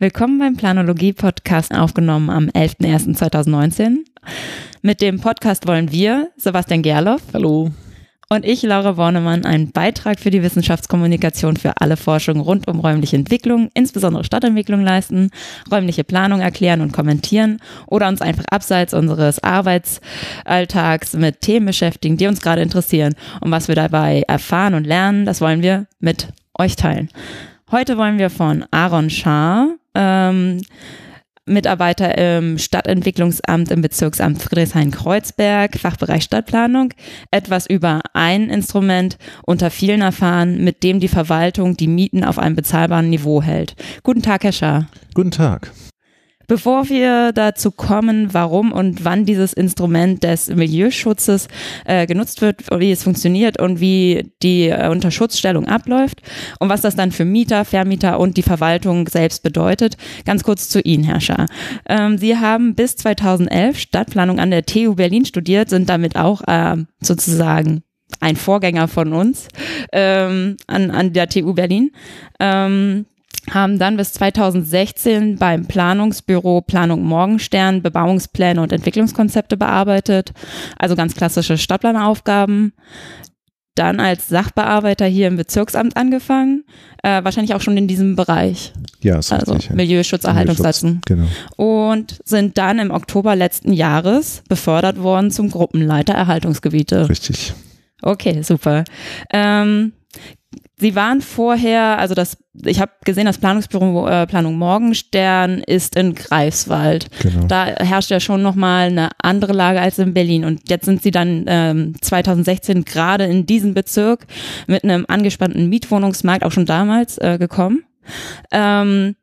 Willkommen beim Planologie-Podcast, aufgenommen am 11.01.2019. Mit dem Podcast wollen wir, Sebastian Gerloff. Hallo. Und ich, Laura Bornemann, einen Beitrag für die Wissenschaftskommunikation für alle Forschung rund um räumliche Entwicklung, insbesondere Stadtentwicklung leisten, räumliche Planung erklären und kommentieren oder uns einfach abseits unseres Arbeitsalltags mit Themen beschäftigen, die uns gerade interessieren. Und was wir dabei erfahren und lernen, das wollen wir mit euch teilen. Heute wollen wir von Aaron Schaar, ähm, Mitarbeiter im Stadtentwicklungsamt im Bezirksamt Friedrichshain-Kreuzberg, Fachbereich Stadtplanung, etwas über ein Instrument unter vielen erfahren, mit dem die Verwaltung die Mieten auf einem bezahlbaren Niveau hält. Guten Tag, Herr Schaar. Guten Tag. Bevor wir dazu kommen, warum und wann dieses Instrument des Milieuschutzes äh, genutzt wird, wie es funktioniert und wie die äh, Unterschutzstellung abläuft und was das dann für Mieter, Vermieter und die Verwaltung selbst bedeutet, ganz kurz zu Ihnen, Herr Schaar. Ähm, Sie haben bis 2011 Stadtplanung an der TU Berlin studiert, sind damit auch äh, sozusagen ein Vorgänger von uns ähm, an, an der TU Berlin. Ähm, haben dann bis 2016 beim Planungsbüro Planung Morgenstern Bebauungspläne und Entwicklungskonzepte bearbeitet, also ganz klassische Stadtplanaufgaben. Dann als Sachbearbeiter hier im Bezirksamt angefangen, äh, wahrscheinlich auch schon in diesem Bereich. Ja, ist also richtig, ja. Milieuschutz, Erhaltungssatzen. Genau. Und sind dann im Oktober letzten Jahres befördert worden zum Gruppenleiter Erhaltungsgebiete. Richtig. Okay, super. Ähm, Sie waren vorher, also das, ich habe gesehen, das Planungsbüro äh, Planung Morgenstern ist in Greifswald. Genau. Da herrscht ja schon nochmal eine andere Lage als in Berlin. Und jetzt sind Sie dann ähm, 2016 gerade in diesem Bezirk mit einem angespannten Mietwohnungsmarkt auch schon damals äh, gekommen. Ähm,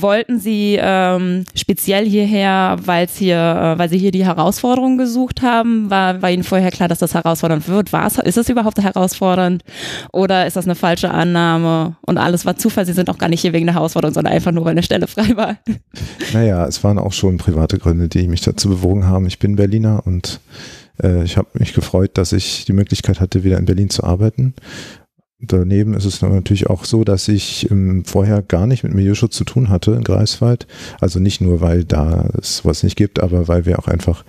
wollten Sie ähm, speziell hierher, weil hier, äh, weil Sie hier die Herausforderung gesucht haben? War, war Ihnen vorher klar, dass das herausfordernd wird? War ist es überhaupt herausfordernd? Oder ist das eine falsche Annahme? Und alles war Zufall. Sie sind auch gar nicht hier wegen der Herausforderung, sondern einfach nur, weil eine Stelle frei war. Naja, es waren auch schon private Gründe, die mich dazu bewogen haben. Ich bin Berliner und äh, ich habe mich gefreut, dass ich die Möglichkeit hatte, wieder in Berlin zu arbeiten. Daneben ist es natürlich auch so, dass ich ähm, vorher gar nicht mit Milieuschutz zu tun hatte in Greifswald. Also nicht nur, weil da es sowas nicht gibt, aber weil wir auch einfach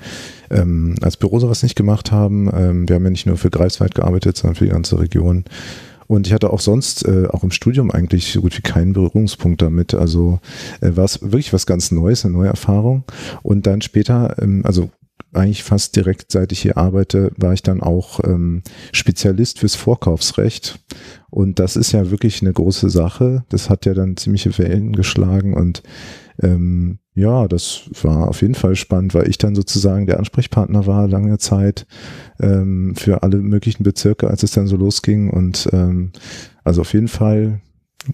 ähm, als Büro sowas nicht gemacht haben. Ähm, wir haben ja nicht nur für Greifswald gearbeitet, sondern für die ganze Region. Und ich hatte auch sonst, äh, auch im Studium eigentlich so gut wie keinen Berührungspunkt damit. Also äh, war es wirklich was ganz Neues, eine neue Erfahrung. Und dann später, ähm, also eigentlich fast direkt, seit ich hier arbeite, war ich dann auch ähm, Spezialist fürs Vorkaufsrecht. Und das ist ja wirklich eine große Sache. Das hat ja dann ziemliche Wellen geschlagen und ähm, ja, das war auf jeden Fall spannend, weil ich dann sozusagen der Ansprechpartner war lange Zeit ähm, für alle möglichen Bezirke, als es dann so losging. Und ähm, also auf jeden Fall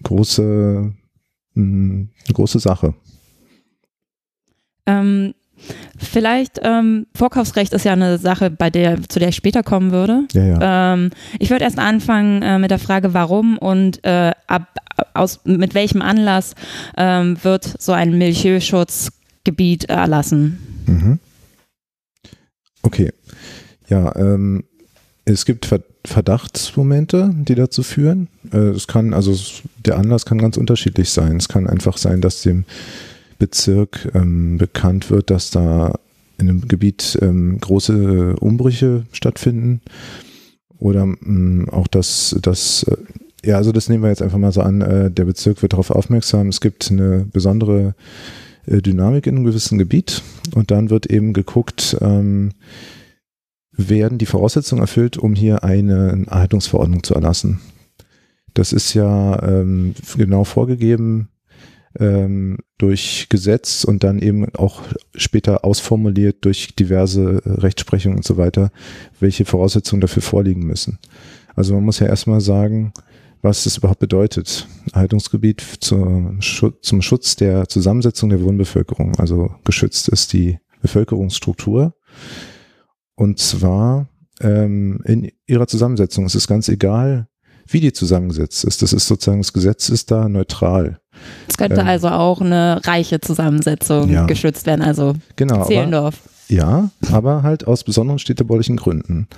große, mh, eine große Sache. Ähm, Vielleicht ähm, Vorkaufsrecht ist ja eine Sache, bei der zu der ich später kommen würde. Ja, ja. Ähm, ich würde erst anfangen äh, mit der Frage, warum und äh, ab, aus mit welchem Anlass ähm, wird so ein Milchschutzgebiet erlassen? Mhm. Okay. Ja, ähm, es gibt Verdachtsmomente, die dazu führen. Äh, es kann, also der Anlass kann ganz unterschiedlich sein. Es kann einfach sein, dass dem Bezirk ähm, bekannt wird, dass da in einem Gebiet ähm, große Umbrüche stattfinden. Oder mh, auch, dass das, äh, ja, also das nehmen wir jetzt einfach mal so an, äh, der Bezirk wird darauf aufmerksam, es gibt eine besondere äh, Dynamik in einem gewissen Gebiet und dann wird eben geguckt, ähm, werden die Voraussetzungen erfüllt, um hier eine Erhaltungsverordnung zu erlassen. Das ist ja ähm, genau vorgegeben, ähm, durch Gesetz und dann eben auch später ausformuliert durch diverse Rechtsprechungen und so weiter, welche Voraussetzungen dafür vorliegen müssen. Also man muss ja erstmal sagen, was das überhaupt bedeutet. Erhaltungsgebiet zum Schutz, zum Schutz der Zusammensetzung der Wohnbevölkerung. Also geschützt ist die Bevölkerungsstruktur. Und zwar ähm, in ihrer Zusammensetzung. Es ist ganz egal, wie die zusammengesetzt ist. Das ist sozusagen, das Gesetz ist da neutral. Es könnte ähm, also auch eine reiche Zusammensetzung ja. geschützt werden, also genau, Zehlendorf. Aber, ja, aber halt aus besonderen städtebaulichen Gründen.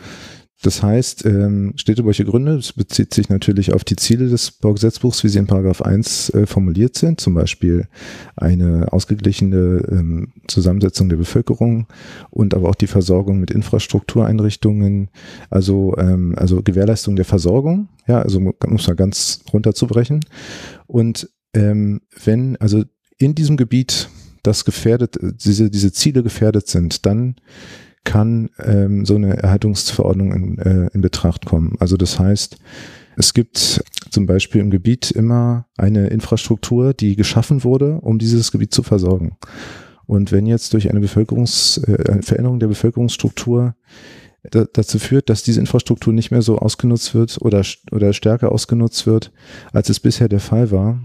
Das heißt, ähm, Städtebauliche Gründe, das bezieht sich natürlich auf die Ziele des Baugesetzbuchs, wie sie in Paragraph 1 äh, formuliert sind, zum Beispiel eine ausgeglichene ähm, Zusammensetzung der Bevölkerung und aber auch die Versorgung mit Infrastruktureinrichtungen, also, ähm, also Gewährleistung der Versorgung, ja, also muss man ganz runterzubrechen. Und ähm, wenn also in diesem Gebiet das gefährdet, diese, diese Ziele gefährdet sind, dann kann ähm, so eine Erhaltungsverordnung in, äh, in Betracht kommen. Also das heißt, es gibt zum Beispiel im Gebiet immer eine Infrastruktur, die geschaffen wurde, um dieses Gebiet zu versorgen. Und wenn jetzt durch eine Bevölkerungs, äh, eine Veränderung der Bevölkerungsstruktur da, dazu führt, dass diese Infrastruktur nicht mehr so ausgenutzt wird oder, oder stärker ausgenutzt wird, als es bisher der Fall war,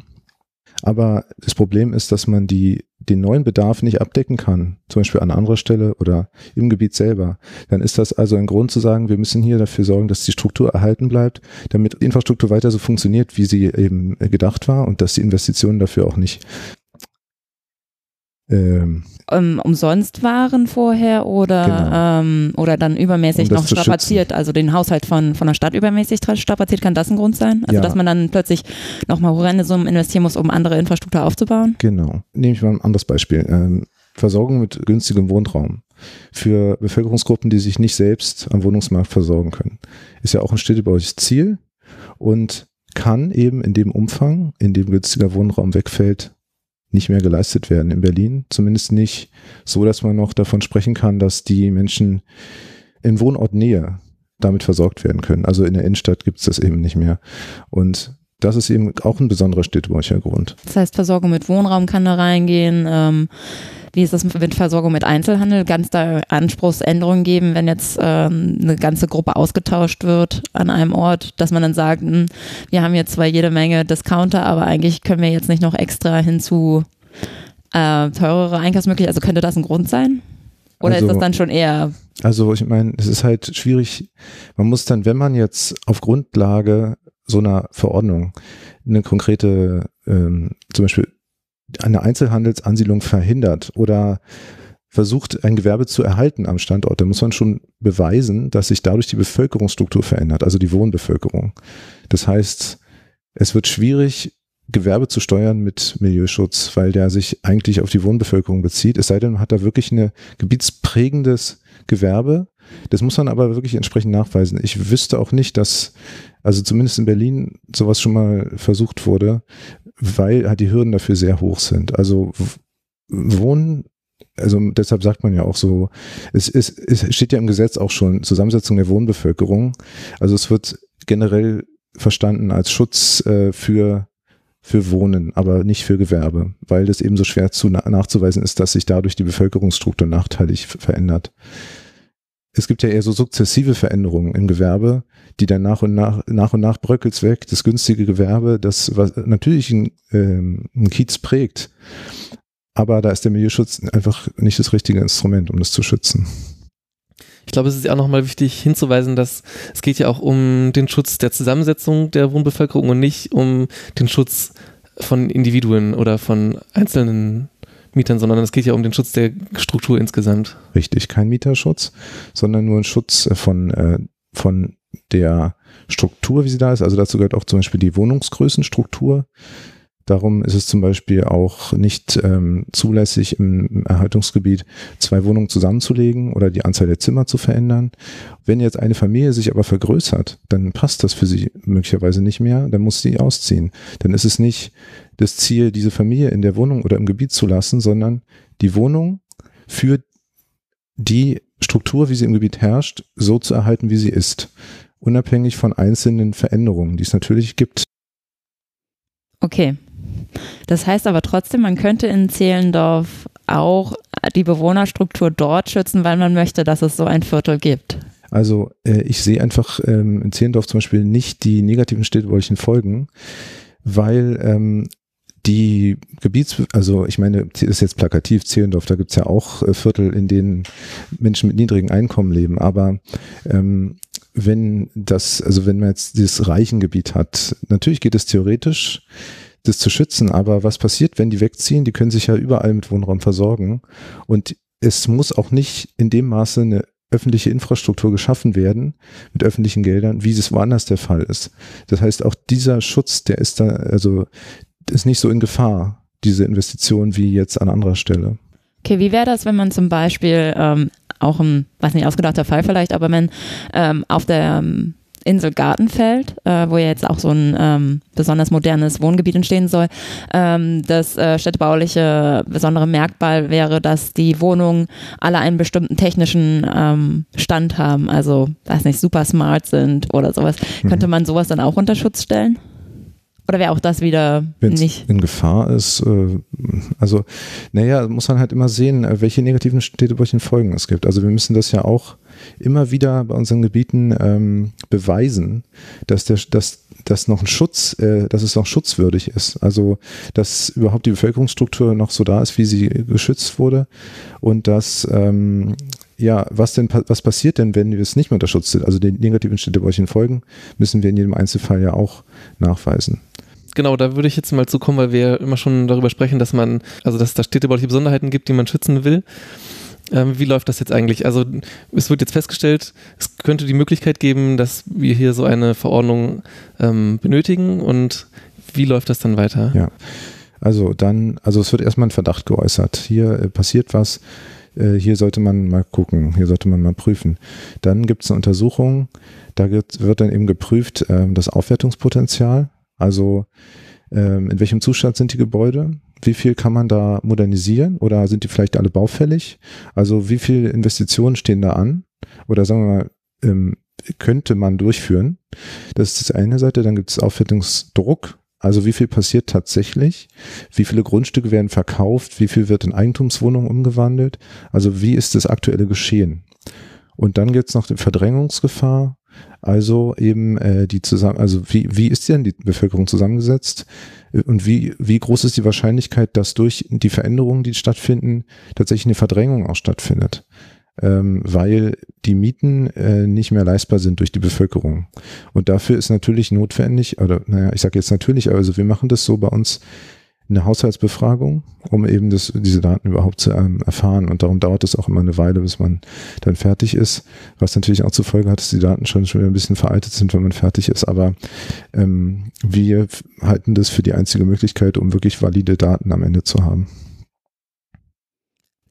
aber das Problem ist, dass man die, den neuen Bedarf nicht abdecken kann, zum Beispiel an anderer Stelle oder im Gebiet selber. Dann ist das also ein Grund zu sagen, wir müssen hier dafür sorgen, dass die Struktur erhalten bleibt, damit die Infrastruktur weiter so funktioniert, wie sie eben gedacht war und dass die Investitionen dafür auch nicht ähm, um, umsonst waren vorher oder, genau. ähm, oder dann übermäßig um noch strapaziert, also den Haushalt von, von der Stadt übermäßig strapaziert, kann das ein Grund sein? Also ja. dass man dann plötzlich nochmal horrende Summen investieren muss, um andere Infrastruktur aufzubauen? Genau. Nehme ich mal ein anderes Beispiel. Ähm, Versorgung mit günstigem Wohnraum für Bevölkerungsgruppen, die sich nicht selbst am Wohnungsmarkt versorgen können. Ist ja auch ein städtebauliches Ziel und kann eben in dem Umfang, in dem günstiger Wohnraum wegfällt, nicht mehr geleistet werden in Berlin. Zumindest nicht so, dass man noch davon sprechen kann, dass die Menschen in Wohnortnähe damit versorgt werden können. Also in der Innenstadt gibt es das eben nicht mehr. Und das ist eben auch ein besonderer städtebaulicher Grund. Das heißt, Versorgung mit Wohnraum kann da reingehen. Ähm, wie ist das mit Versorgung mit Einzelhandel? Kann es da Anspruchsänderungen geben, wenn jetzt ähm, eine ganze Gruppe ausgetauscht wird an einem Ort, dass man dann sagt, mh, hm, wir haben jetzt zwar jede Menge Discounter, aber eigentlich können wir jetzt nicht noch extra hinzu äh, teurere Einkaufsmöglichkeiten. Also könnte das ein Grund sein? Oder also, ist das dann schon eher? Also ich meine, es ist halt schwierig. Man muss dann, wenn man jetzt auf Grundlage so einer Verordnung eine konkrete, ähm, zum Beispiel eine Einzelhandelsansiedlung verhindert oder versucht, ein Gewerbe zu erhalten am Standort, dann muss man schon beweisen, dass sich dadurch die Bevölkerungsstruktur verändert, also die Wohnbevölkerung. Das heißt, es wird schwierig, Gewerbe zu steuern mit Milieuschutz, weil der sich eigentlich auf die Wohnbevölkerung bezieht. Es sei denn, man hat da wirklich ein gebietsprägendes Gewerbe. Das muss man aber wirklich entsprechend nachweisen. Ich wüsste auch nicht, dass, also zumindest in Berlin sowas schon mal versucht wurde, weil halt die Hürden dafür sehr hoch sind. Also Wohnen also deshalb sagt man ja auch so, es, es, es steht ja im Gesetz auch schon Zusammensetzung der Wohnbevölkerung. Also es wird generell verstanden als Schutz äh, für für Wohnen, aber nicht für Gewerbe, weil das eben so schwer zu nachzuweisen ist, dass sich dadurch die Bevölkerungsstruktur nachteilig verändert. Es gibt ja eher so sukzessive Veränderungen im Gewerbe, die dann nach und nach, nach und nach bröckelt's weg. Das günstige Gewerbe, das was natürlich ein, ähm, ein Kiez prägt. Aber da ist der Milieuschutz einfach nicht das richtige Instrument, um das zu schützen. Ich glaube, es ist ja auch nochmal wichtig hinzuweisen, dass es geht ja auch um den Schutz der Zusammensetzung der Wohnbevölkerung und nicht um den Schutz von Individuen oder von einzelnen Mietern, sondern es geht ja um den Schutz der Struktur insgesamt. Richtig, kein Mieterschutz, sondern nur ein Schutz von, äh, von der Struktur, wie sie da ist. Also dazu gehört auch zum Beispiel die Wohnungsgrößenstruktur. Darum ist es zum Beispiel auch nicht ähm, zulässig im Erhaltungsgebiet zwei Wohnungen zusammenzulegen oder die Anzahl der Zimmer zu verändern. Wenn jetzt eine Familie sich aber vergrößert, dann passt das für sie möglicherweise nicht mehr, dann muss sie ausziehen. Dann ist es nicht das Ziel, diese Familie in der Wohnung oder im Gebiet zu lassen, sondern die Wohnung für die Struktur, wie sie im Gebiet herrscht, so zu erhalten, wie sie ist. Unabhängig von einzelnen Veränderungen, die es natürlich gibt. Okay, das heißt aber trotzdem, man könnte in Zehlendorf auch die Bewohnerstruktur dort schützen, weil man möchte, dass es so ein Viertel gibt. Also äh, ich sehe einfach ähm, in Zehlendorf zum Beispiel nicht die negativen städtebaulichen Folgen, weil ähm, die Gebiets, also ich meine, das ist jetzt plakativ, Zehlendorf, da gibt es ja auch äh, Viertel, in denen Menschen mit niedrigen Einkommen leben, aber ähm, wenn das, also wenn man jetzt dieses Reichengebiet hat, natürlich geht es theoretisch, das zu schützen. Aber was passiert, wenn die wegziehen? Die können sich ja überall mit Wohnraum versorgen. Und es muss auch nicht in dem Maße eine öffentliche Infrastruktur geschaffen werden mit öffentlichen Geldern, wie es woanders der Fall ist. Das heißt, auch dieser Schutz, der ist da, also ist nicht so in Gefahr, diese Investition, wie jetzt an anderer Stelle. Okay, wie wäre das, wenn man zum Beispiel ähm, auch ein, weiß nicht, ausgedachter Fall vielleicht, aber wenn ähm, auf der ähm, Insel Gartenfeld, äh, wo ja jetzt auch so ein ähm, besonders modernes Wohngebiet entstehen soll. Ähm, das äh, städtebauliche besondere Merkmal wäre, dass die Wohnungen alle einen bestimmten technischen ähm, Stand haben, also weiß nicht, super smart sind oder sowas. Mhm. Könnte man sowas dann auch unter Schutz stellen? Oder wäre auch das wieder Wenn's nicht? in Gefahr ist, äh, also, naja, muss man halt immer sehen, äh, welche negativen städtebaulichen Folgen es gibt. Also wir müssen das ja auch immer wieder bei unseren Gebieten ähm, beweisen, dass der, dass, dass noch ein Schutz, äh, dass es noch schutzwürdig ist. Also dass überhaupt die Bevölkerungsstruktur noch so da ist, wie sie geschützt wurde und dass ähm, ja, was denn was passiert denn, wenn wir es nicht mehr unter Schutz sind? Also die negativen städtebaulichen Folgen müssen wir in jedem Einzelfall ja auch nachweisen genau, da würde ich jetzt mal zu kommen, weil wir immer schon darüber sprechen, dass man, also dass es da städtebauliche Besonderheiten gibt, die man schützen will. Ähm, wie läuft das jetzt eigentlich? Also es wird jetzt festgestellt, es könnte die Möglichkeit geben, dass wir hier so eine Verordnung ähm, benötigen und wie läuft das dann weiter? Ja, also dann, also es wird erstmal ein Verdacht geäußert. Hier äh, passiert was, äh, hier sollte man mal gucken, hier sollte man mal prüfen. Dann gibt es eine Untersuchung, da wird, dann eben geprüft äh, das Aufwertungspotenzial also ähm, in welchem Zustand sind die Gebäude? Wie viel kann man da modernisieren oder sind die vielleicht alle baufällig? Also wie viele Investitionen stehen da an? Oder sagen wir mal, ähm, könnte man durchführen? Das ist die eine Seite. Dann gibt es Aufwertungsdruck. Also wie viel passiert tatsächlich? Wie viele Grundstücke werden verkauft? Wie viel wird in Eigentumswohnungen umgewandelt? Also wie ist das aktuelle Geschehen? Und dann gibt es noch die Verdrängungsgefahr. Also eben äh, die zusammen, also wie, wie ist denn die Bevölkerung zusammengesetzt und wie, wie groß ist die Wahrscheinlichkeit, dass durch die Veränderungen, die stattfinden, tatsächlich eine Verdrängung auch stattfindet? Ähm, weil die Mieten äh, nicht mehr leistbar sind durch die Bevölkerung. Und dafür ist natürlich notwendig, oder naja, ich sage jetzt natürlich, also wir machen das so bei uns eine Haushaltsbefragung, um eben das, diese Daten überhaupt zu ähm, erfahren. Und darum dauert es auch immer eine Weile, bis man dann fertig ist. Was natürlich auch zur Folge hat, dass die Daten schon, schon wieder ein bisschen veraltet sind, wenn man fertig ist. Aber ähm, wir halten das für die einzige Möglichkeit, um wirklich valide Daten am Ende zu haben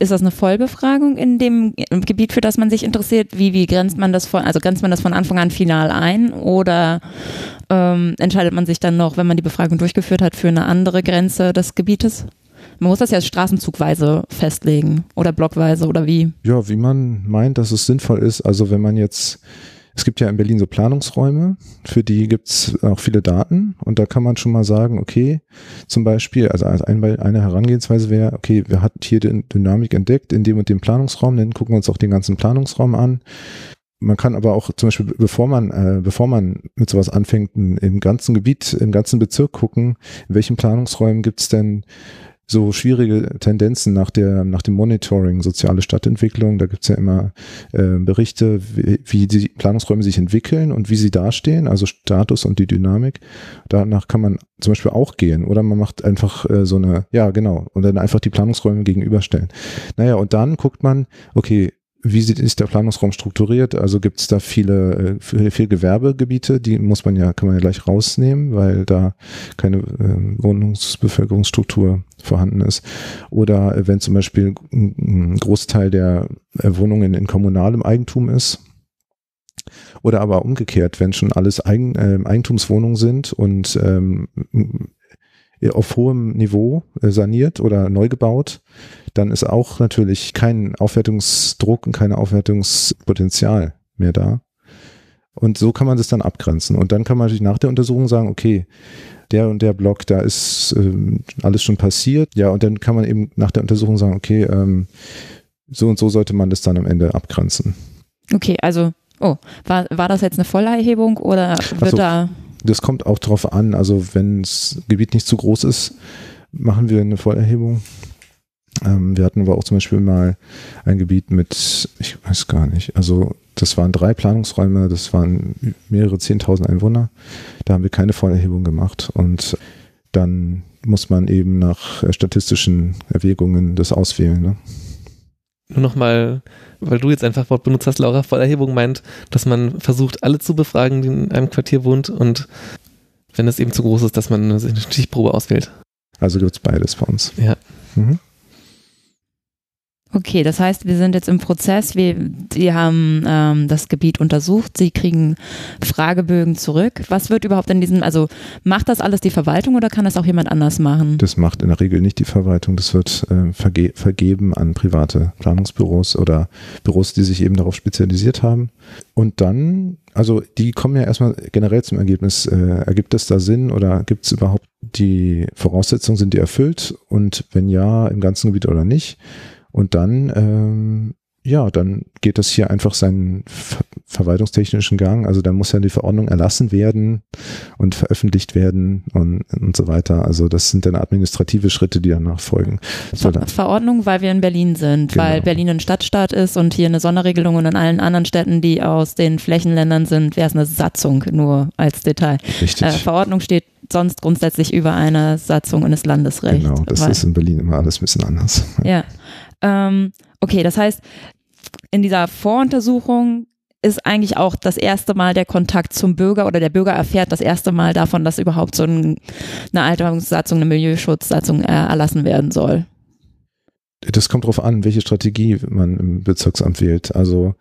ist das eine Vollbefragung in dem Gebiet, für das man sich interessiert? Wie, wie grenzt man das von, also grenzt man das von Anfang an final ein oder ähm, entscheidet man sich dann noch, wenn man die Befragung durchgeführt hat, für eine andere Grenze des Gebietes? Man muss das ja straßenzugweise festlegen oder blockweise oder wie? Ja, wie man meint, dass es sinnvoll ist. Also wenn man jetzt es gibt ja in Berlin so Planungsräume, für die gibt es auch viele Daten und da kann man schon mal sagen, okay, zum Beispiel, also eine Herangehensweise wäre, okay, wir hatten hier die Dynamik entdeckt in dem und dem Planungsraum, dann gucken wir uns auch den ganzen Planungsraum an. Man kann aber auch zum Beispiel, bevor man, äh, bevor man mit sowas anfängt, im ganzen Gebiet, im ganzen Bezirk gucken, in welchen Planungsräumen gibt es denn so schwierige Tendenzen nach der nach dem Monitoring soziale Stadtentwicklung. Da gibt's ja immer äh, Berichte, wie, wie die Planungsräume sich entwickeln und wie sie dastehen, also Status und die Dynamik. Danach kann man zum Beispiel auch gehen oder man macht einfach äh, so eine, ja genau, und dann einfach die Planungsräume gegenüberstellen. Naja, und dann guckt man, okay, wie ist der Planungsraum strukturiert? Also gibt es da viele, äh, viel, viel Gewerbegebiete, die muss man ja, kann man ja gleich rausnehmen, weil da keine äh, Wohnungsbevölkerungsstruktur vorhanden ist. Oder äh, wenn zum Beispiel ein Großteil der äh, Wohnungen in kommunalem Eigentum ist. Oder aber umgekehrt, wenn schon alles Eigen, äh, Eigentumswohnungen sind und ähm, auf hohem Niveau äh, saniert oder neu gebaut, dann ist auch natürlich kein Aufwertungsdruck und kein Aufwertungspotenzial mehr da. Und so kann man das dann abgrenzen. Und dann kann man natürlich nach der Untersuchung sagen, okay, der und der Block, da ist ähm, alles schon passiert. Ja, und dann kann man eben nach der Untersuchung sagen, okay, ähm, so und so sollte man das dann am Ende abgrenzen. Okay, also, oh, war, war das jetzt eine Vollerhebung oder wird so, da. Das kommt auch drauf an. Also, wenn das Gebiet nicht zu groß ist, machen wir eine Vollerhebung. Ähm, wir hatten aber auch zum Beispiel mal ein Gebiet mit, ich weiß gar nicht, also das waren drei Planungsräume, das waren mehrere zehntausend Einwohner. Da haben wir keine Vollerhebung gemacht und dann muss man eben nach statistischen Erwägungen das auswählen. Ne? Nur nochmal, weil du jetzt einfach Wort benutzt hast, Laura, Vollerhebung meint, dass man versucht, alle zu befragen, die in einem Quartier wohnt und wenn es eben zu groß ist, dass man eine Stichprobe auswählt. Also gibt es beides bei uns. Ja. Mhm. Okay, das heißt, wir sind jetzt im Prozess. Wir, Sie haben ähm, das Gebiet untersucht. Sie kriegen Fragebögen zurück. Was wird überhaupt in diesem, also macht das alles die Verwaltung oder kann das auch jemand anders machen? Das macht in der Regel nicht die Verwaltung. Das wird äh, verge vergeben an private Planungsbüros oder Büros, die sich eben darauf spezialisiert haben. Und dann, also die kommen ja erstmal generell zum Ergebnis, äh, ergibt es da Sinn oder gibt es überhaupt die Voraussetzungen, sind die erfüllt? Und wenn ja, im ganzen Gebiet oder nicht? Und dann, ähm, ja, dann geht das hier einfach seinen ver verwaltungstechnischen Gang. Also da muss ja die Verordnung erlassen werden und veröffentlicht werden und, und so weiter. Also das sind dann administrative Schritte, die danach folgen. Ver Verordnung, weil wir in Berlin sind, genau. weil Berlin ein Stadtstaat ist und hier eine Sonderregelung und in allen anderen Städten, die aus den Flächenländern sind, wäre es eine Satzung nur als Detail. Richtig. Äh, Verordnung steht sonst grundsätzlich über eine Satzung eines Landesrechts. Genau, das ist in Berlin immer alles ein bisschen anders. Ja. Ähm, okay, das heißt, in dieser Voruntersuchung ist eigentlich auch das erste Mal der Kontakt zum Bürger oder der Bürger erfährt das erste Mal davon, dass überhaupt so ein, eine Alterungssatzung, eine Milieuschutzsatzung äh, erlassen werden soll. Das kommt darauf an, welche Strategie man im Bezirksamt wählt. Also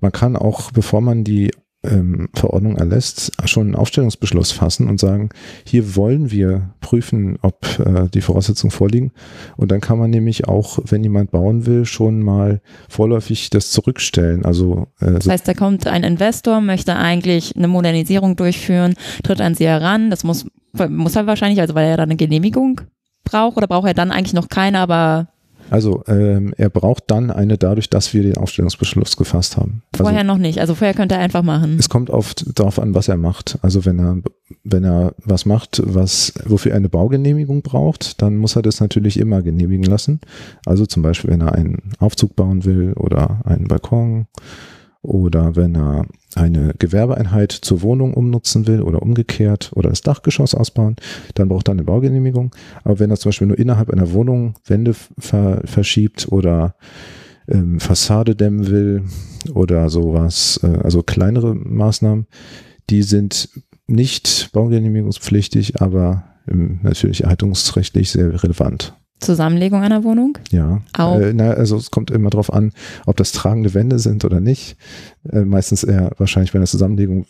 man kann auch, bevor man die ähm, Verordnung erlässt, schon einen Aufstellungsbeschluss fassen und sagen, hier wollen wir prüfen, ob äh, die Voraussetzungen vorliegen. Und dann kann man nämlich auch, wenn jemand bauen will, schon mal vorläufig das zurückstellen. Also äh, das heißt, da kommt ein Investor, möchte eigentlich eine Modernisierung durchführen, tritt an sie heran. Das muss muss er wahrscheinlich, also weil er dann eine Genehmigung braucht oder braucht er dann eigentlich noch keine, aber also ähm, er braucht dann eine dadurch, dass wir den Aufstellungsbeschluss gefasst haben. Vorher also, noch nicht. Also vorher könnte er einfach machen. Es kommt oft darauf an, was er macht. Also wenn er wenn er was macht, was wofür er eine Baugenehmigung braucht, dann muss er das natürlich immer genehmigen lassen. Also zum Beispiel, wenn er einen Aufzug bauen will oder einen Balkon oder wenn er eine Gewerbeeinheit zur Wohnung umnutzen will oder umgekehrt oder das Dachgeschoss ausbauen, dann braucht er eine Baugenehmigung. Aber wenn er zum Beispiel nur innerhalb einer Wohnung Wände ver verschiebt oder ähm, Fassade dämmen will oder sowas, äh, also kleinere Maßnahmen, die sind nicht baugenehmigungspflichtig, aber ähm, natürlich erhaltungsrechtlich sehr relevant. Zusammenlegung einer Wohnung? Ja. Auch. Äh, na, also es kommt immer darauf an, ob das tragende Wände sind oder nicht. Äh, meistens eher wahrscheinlich bei einer Zusammenlegung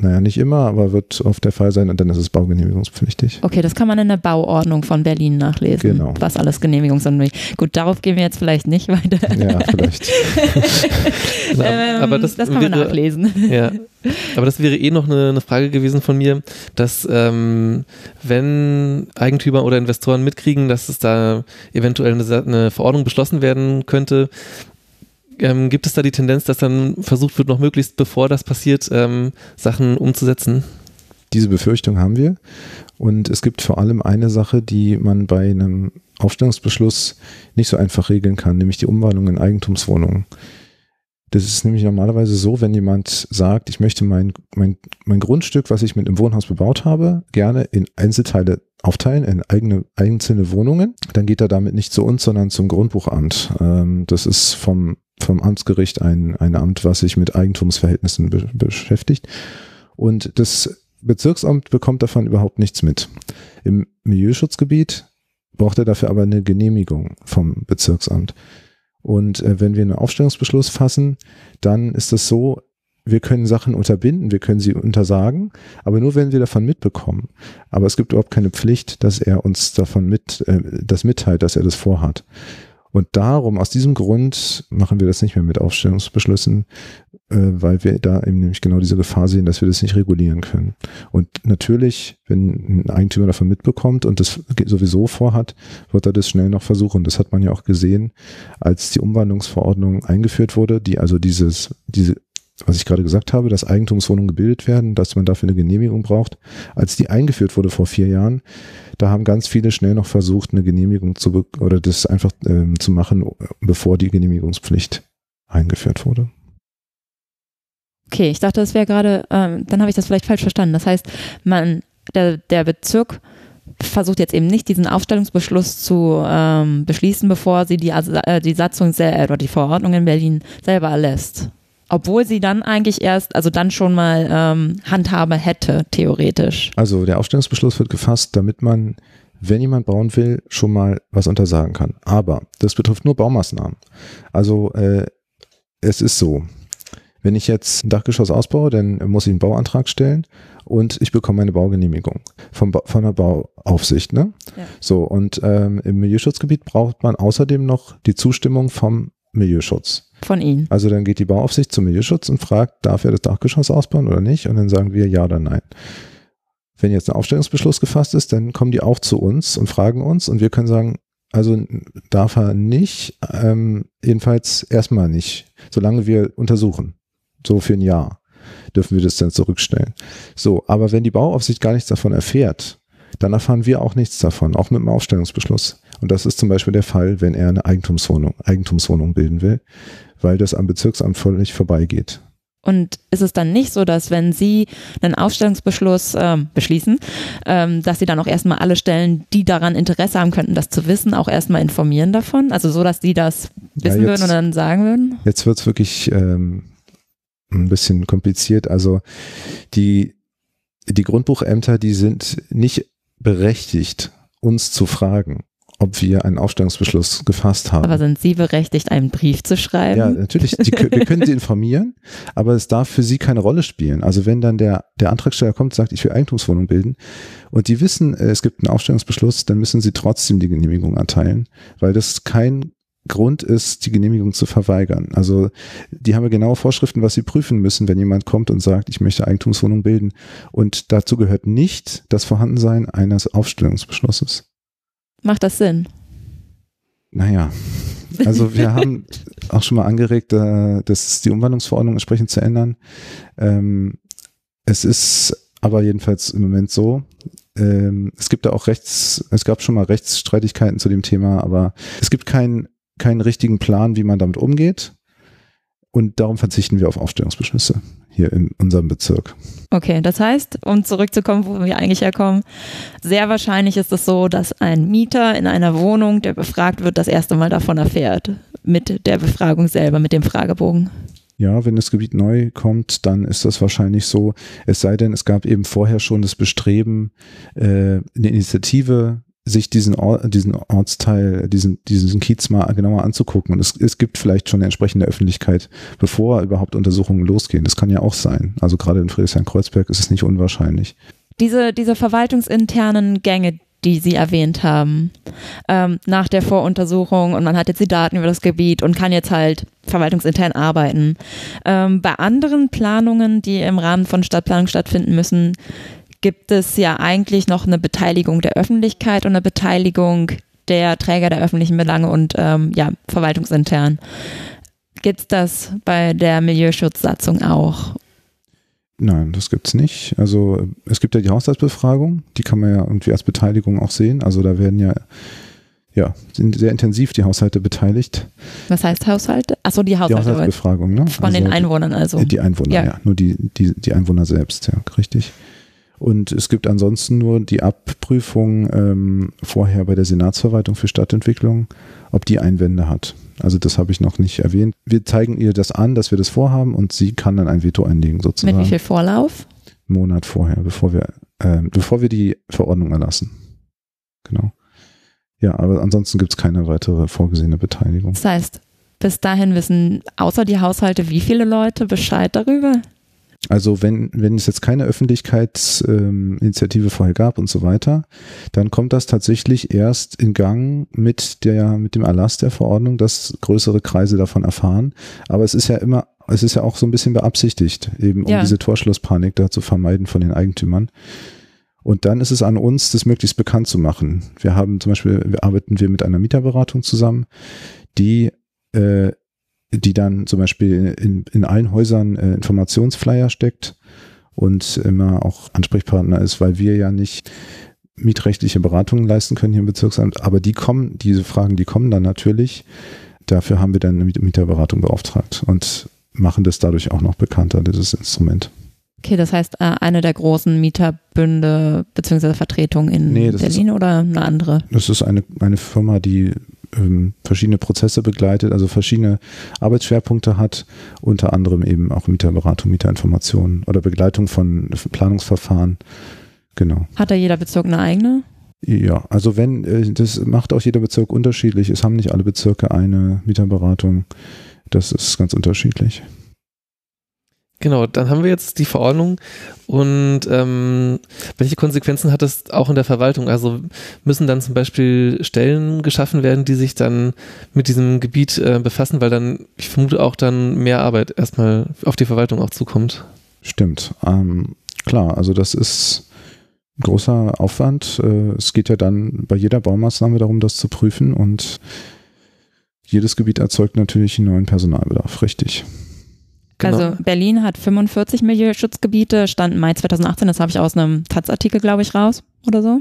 naja, nicht immer, aber wird oft der Fall sein und dann ist es baugenehmigungspflichtig. Okay, das kann man in der Bauordnung von Berlin nachlesen. Genau. Was alles genehmigungsunfähig. Gut, darauf gehen wir jetzt vielleicht nicht weiter. Ja, vielleicht. ähm, aber das, das kann wäre, man nachlesen. Ja. Aber das wäre eh noch eine, eine Frage gewesen von mir, dass ähm, wenn Eigentümer oder Investoren mitkriegen, dass es da eventuell eine, eine Verordnung beschlossen werden könnte, ähm, gibt es da die Tendenz, dass dann versucht wird, noch möglichst bevor das passiert, ähm, Sachen umzusetzen? Diese Befürchtung haben wir. Und es gibt vor allem eine Sache, die man bei einem Aufstellungsbeschluss nicht so einfach regeln kann, nämlich die Umwandlung in Eigentumswohnungen. Das ist nämlich normalerweise so, wenn jemand sagt, ich möchte mein, mein, mein Grundstück, was ich mit einem Wohnhaus bebaut habe, gerne in Einzelteile aufteilen, in eigene einzelne Wohnungen, dann geht er damit nicht zu uns, sondern zum Grundbuchamt. Ähm, das ist vom vom Amtsgericht ein, ein Amt, was sich mit Eigentumsverhältnissen be beschäftigt. Und das Bezirksamt bekommt davon überhaupt nichts mit. Im Milieuschutzgebiet braucht er dafür aber eine Genehmigung vom Bezirksamt. Und äh, wenn wir einen Aufstellungsbeschluss fassen, dann ist es so, wir können Sachen unterbinden, wir können sie untersagen, aber nur wenn wir davon mitbekommen. Aber es gibt überhaupt keine Pflicht, dass er uns davon mit, äh, das mitteilt, dass er das vorhat. Und darum, aus diesem Grund machen wir das nicht mehr mit Aufstellungsbeschlüssen, äh, weil wir da eben nämlich genau diese Gefahr sehen, dass wir das nicht regulieren können. Und natürlich, wenn ein Eigentümer davon mitbekommt und das sowieso vorhat, wird er das schnell noch versuchen. Das hat man ja auch gesehen, als die Umwandlungsverordnung eingeführt wurde, die also dieses, diese was ich gerade gesagt habe, dass Eigentumswohnungen gebildet werden, dass man dafür eine Genehmigung braucht. Als die eingeführt wurde vor vier Jahren, da haben ganz viele schnell noch versucht, eine Genehmigung zu oder das einfach ähm, zu machen, bevor die Genehmigungspflicht eingeführt wurde. Okay, ich dachte, das wäre gerade, ähm, dann habe ich das vielleicht falsch verstanden. Das heißt, man, der, der Bezirk versucht jetzt eben nicht diesen Aufstellungsbeschluss zu ähm, beschließen, bevor sie die, äh, die Satzung oder die Verordnung in Berlin selber erlässt. Obwohl sie dann eigentlich erst, also dann schon mal ähm, Handhabe hätte, theoretisch. Also der Aufstellungsbeschluss wird gefasst, damit man, wenn jemand bauen will, schon mal was untersagen kann. Aber das betrifft nur Baumaßnahmen. Also äh, es ist so, wenn ich jetzt ein Dachgeschoss ausbaue, dann muss ich einen Bauantrag stellen und ich bekomme eine Baugenehmigung vom ba von der Bauaufsicht. Ne? Ja. So, und ähm, im Milieuschutzgebiet braucht man außerdem noch die Zustimmung vom Milieuschutz. Von Ihnen. Also dann geht die Bauaufsicht zum Milieuschutz und fragt, darf er das Dachgeschoss ausbauen oder nicht? Und dann sagen wir ja oder nein. Wenn jetzt ein Aufstellungsbeschluss gefasst ist, dann kommen die auch zu uns und fragen uns und wir können sagen, also darf er nicht, ähm, jedenfalls erstmal nicht, solange wir untersuchen. So für ein Jahr dürfen wir das dann zurückstellen. So, aber wenn die Bauaufsicht gar nichts davon erfährt, dann erfahren wir auch nichts davon, auch mit dem Aufstellungsbeschluss. Und das ist zum Beispiel der Fall, wenn er eine Eigentumswohnung, Eigentumswohnung bilden will, weil das am Bezirksamt völlig vorbeigeht. Und ist es dann nicht so, dass wenn Sie einen Aufstellungsbeschluss äh, beschließen, ähm, dass Sie dann auch erstmal alle Stellen, die daran Interesse haben könnten, das zu wissen, auch erstmal informieren davon? Also so, dass die das wissen ja, jetzt, würden und dann sagen würden? Jetzt wird es wirklich ähm, ein bisschen kompliziert. Also die, die Grundbuchämter, die sind nicht berechtigt, uns zu fragen, ob wir einen Aufstellungsbeschluss gefasst haben. Aber sind Sie berechtigt, einen Brief zu schreiben? Ja, natürlich. Die, wir können Sie informieren, aber es darf für Sie keine Rolle spielen. Also wenn dann der, der Antragsteller kommt und sagt, ich will Eigentumswohnung bilden und die wissen, äh, es gibt einen Aufstellungsbeschluss, dann müssen Sie trotzdem die Genehmigung erteilen, weil das kein Grund ist, die Genehmigung zu verweigern. Also die haben ja genaue Vorschriften, was sie prüfen müssen, wenn jemand kommt und sagt, ich möchte Eigentumswohnung bilden. Und dazu gehört nicht das Vorhandensein eines Aufstellungsbeschlusses. Macht das Sinn? Naja, also wir haben auch schon mal angeregt, äh, das die Umwandlungsverordnung entsprechend zu ändern. Ähm, es ist aber jedenfalls im Moment so, ähm, es gibt da auch Rechts, es gab schon mal Rechtsstreitigkeiten zu dem Thema, aber es gibt keinen keinen richtigen Plan, wie man damit umgeht. Und darum verzichten wir auf Aufstellungsbeschlüsse hier in unserem Bezirk. Okay, das heißt, um zurückzukommen, wo wir eigentlich herkommen, sehr wahrscheinlich ist es so, dass ein Mieter in einer Wohnung, der befragt wird, das erste Mal davon erfährt. Mit der Befragung selber, mit dem Fragebogen. Ja, wenn das Gebiet neu kommt, dann ist das wahrscheinlich so. Es sei denn, es gab eben vorher schon das Bestreben, äh, eine Initiative sich diesen, Ort, diesen Ortsteil, diesen, diesen Kiez mal genauer anzugucken. Und es, es gibt vielleicht schon eine entsprechende Öffentlichkeit, bevor überhaupt Untersuchungen losgehen. Das kann ja auch sein. Also gerade in Friedrichshain-Kreuzberg ist es nicht unwahrscheinlich. Diese, diese verwaltungsinternen Gänge, die Sie erwähnt haben, ähm, nach der Voruntersuchung und man hat jetzt die Daten über das Gebiet und kann jetzt halt verwaltungsintern arbeiten. Ähm, bei anderen Planungen, die im Rahmen von Stadtplanung stattfinden müssen, gibt es ja eigentlich noch eine Beteiligung der Öffentlichkeit und eine Beteiligung der Träger der öffentlichen Belange und ähm, ja, verwaltungsintern. Gibt es das bei der Milieuschutzsatzung auch? Nein, das gibt es nicht. Also es gibt ja die Haushaltsbefragung, die kann man ja irgendwie als Beteiligung auch sehen. Also da werden ja ja, sind sehr intensiv die Haushalte beteiligt. Was heißt Haushalte? Achso, die Haushalte. Die Haushaltsbefragung, ne? Von also den Einwohnern also. Die Einwohner, ja. ja. Nur die, die, die Einwohner selbst, ja, richtig. Und es gibt ansonsten nur die Abprüfung ähm, vorher bei der Senatsverwaltung für Stadtentwicklung, ob die Einwände hat. Also das habe ich noch nicht erwähnt. Wir zeigen ihr das an, dass wir das vorhaben und sie kann dann ein Veto einlegen sozusagen. Mit wie viel Vorlauf? Monat vorher, bevor wir, äh, bevor wir die Verordnung erlassen. Genau. Ja, aber ansonsten gibt es keine weitere vorgesehene Beteiligung. Das heißt, bis dahin wissen außer die Haushalte wie viele Leute Bescheid darüber? Also wenn, wenn es jetzt keine Öffentlichkeitsinitiative ähm, vorher gab und so weiter, dann kommt das tatsächlich erst in Gang mit der, mit dem Erlass der Verordnung, dass größere Kreise davon erfahren. Aber es ist ja immer, es ist ja auch so ein bisschen beabsichtigt, eben um ja. diese Torschlusspanik da zu vermeiden von den Eigentümern. Und dann ist es an uns, das möglichst bekannt zu machen. Wir haben zum Beispiel, wir arbeiten wir mit einer Mieterberatung zusammen, die äh, die dann zum Beispiel in, in allen Häusern äh, Informationsflyer steckt und immer auch Ansprechpartner ist, weil wir ja nicht mietrechtliche Beratungen leisten können hier im Bezirksamt, aber die kommen, diese Fragen, die kommen dann natürlich. Dafür haben wir dann eine Mieterberatung beauftragt und machen das dadurch auch noch bekannter, dieses Instrument. Okay, das heißt äh, eine der großen Mieterbünde bzw. Vertretungen in Nee, Berlin oder eine andere? Das ist eine, eine Firma, die ähm, verschiedene Prozesse begleitet, also verschiedene Arbeitsschwerpunkte hat, unter anderem eben auch Mieterberatung, Mieterinformation oder Begleitung von Planungsverfahren. Genau. Hat da jeder Bezirk eine eigene? Ja, also wenn, äh, das macht auch jeder Bezirk unterschiedlich. Es haben nicht alle Bezirke eine Mieterberatung. Das ist ganz unterschiedlich. Genau, dann haben wir jetzt die Verordnung und ähm, welche Konsequenzen hat das auch in der Verwaltung? Also müssen dann zum Beispiel Stellen geschaffen werden, die sich dann mit diesem Gebiet äh, befassen, weil dann, ich vermute, auch dann mehr Arbeit erstmal auf die Verwaltung auch zukommt. Stimmt. Ähm, klar, also das ist ein großer Aufwand. Äh, es geht ja dann bei jeder Baumaßnahme darum, das zu prüfen und jedes Gebiet erzeugt natürlich einen neuen Personalbedarf, richtig. Genau. Also Berlin hat 45 Milieuschutzgebiete, stand Mai 2018, das habe ich aus einem Taz-Artikel, glaube ich, raus oder so.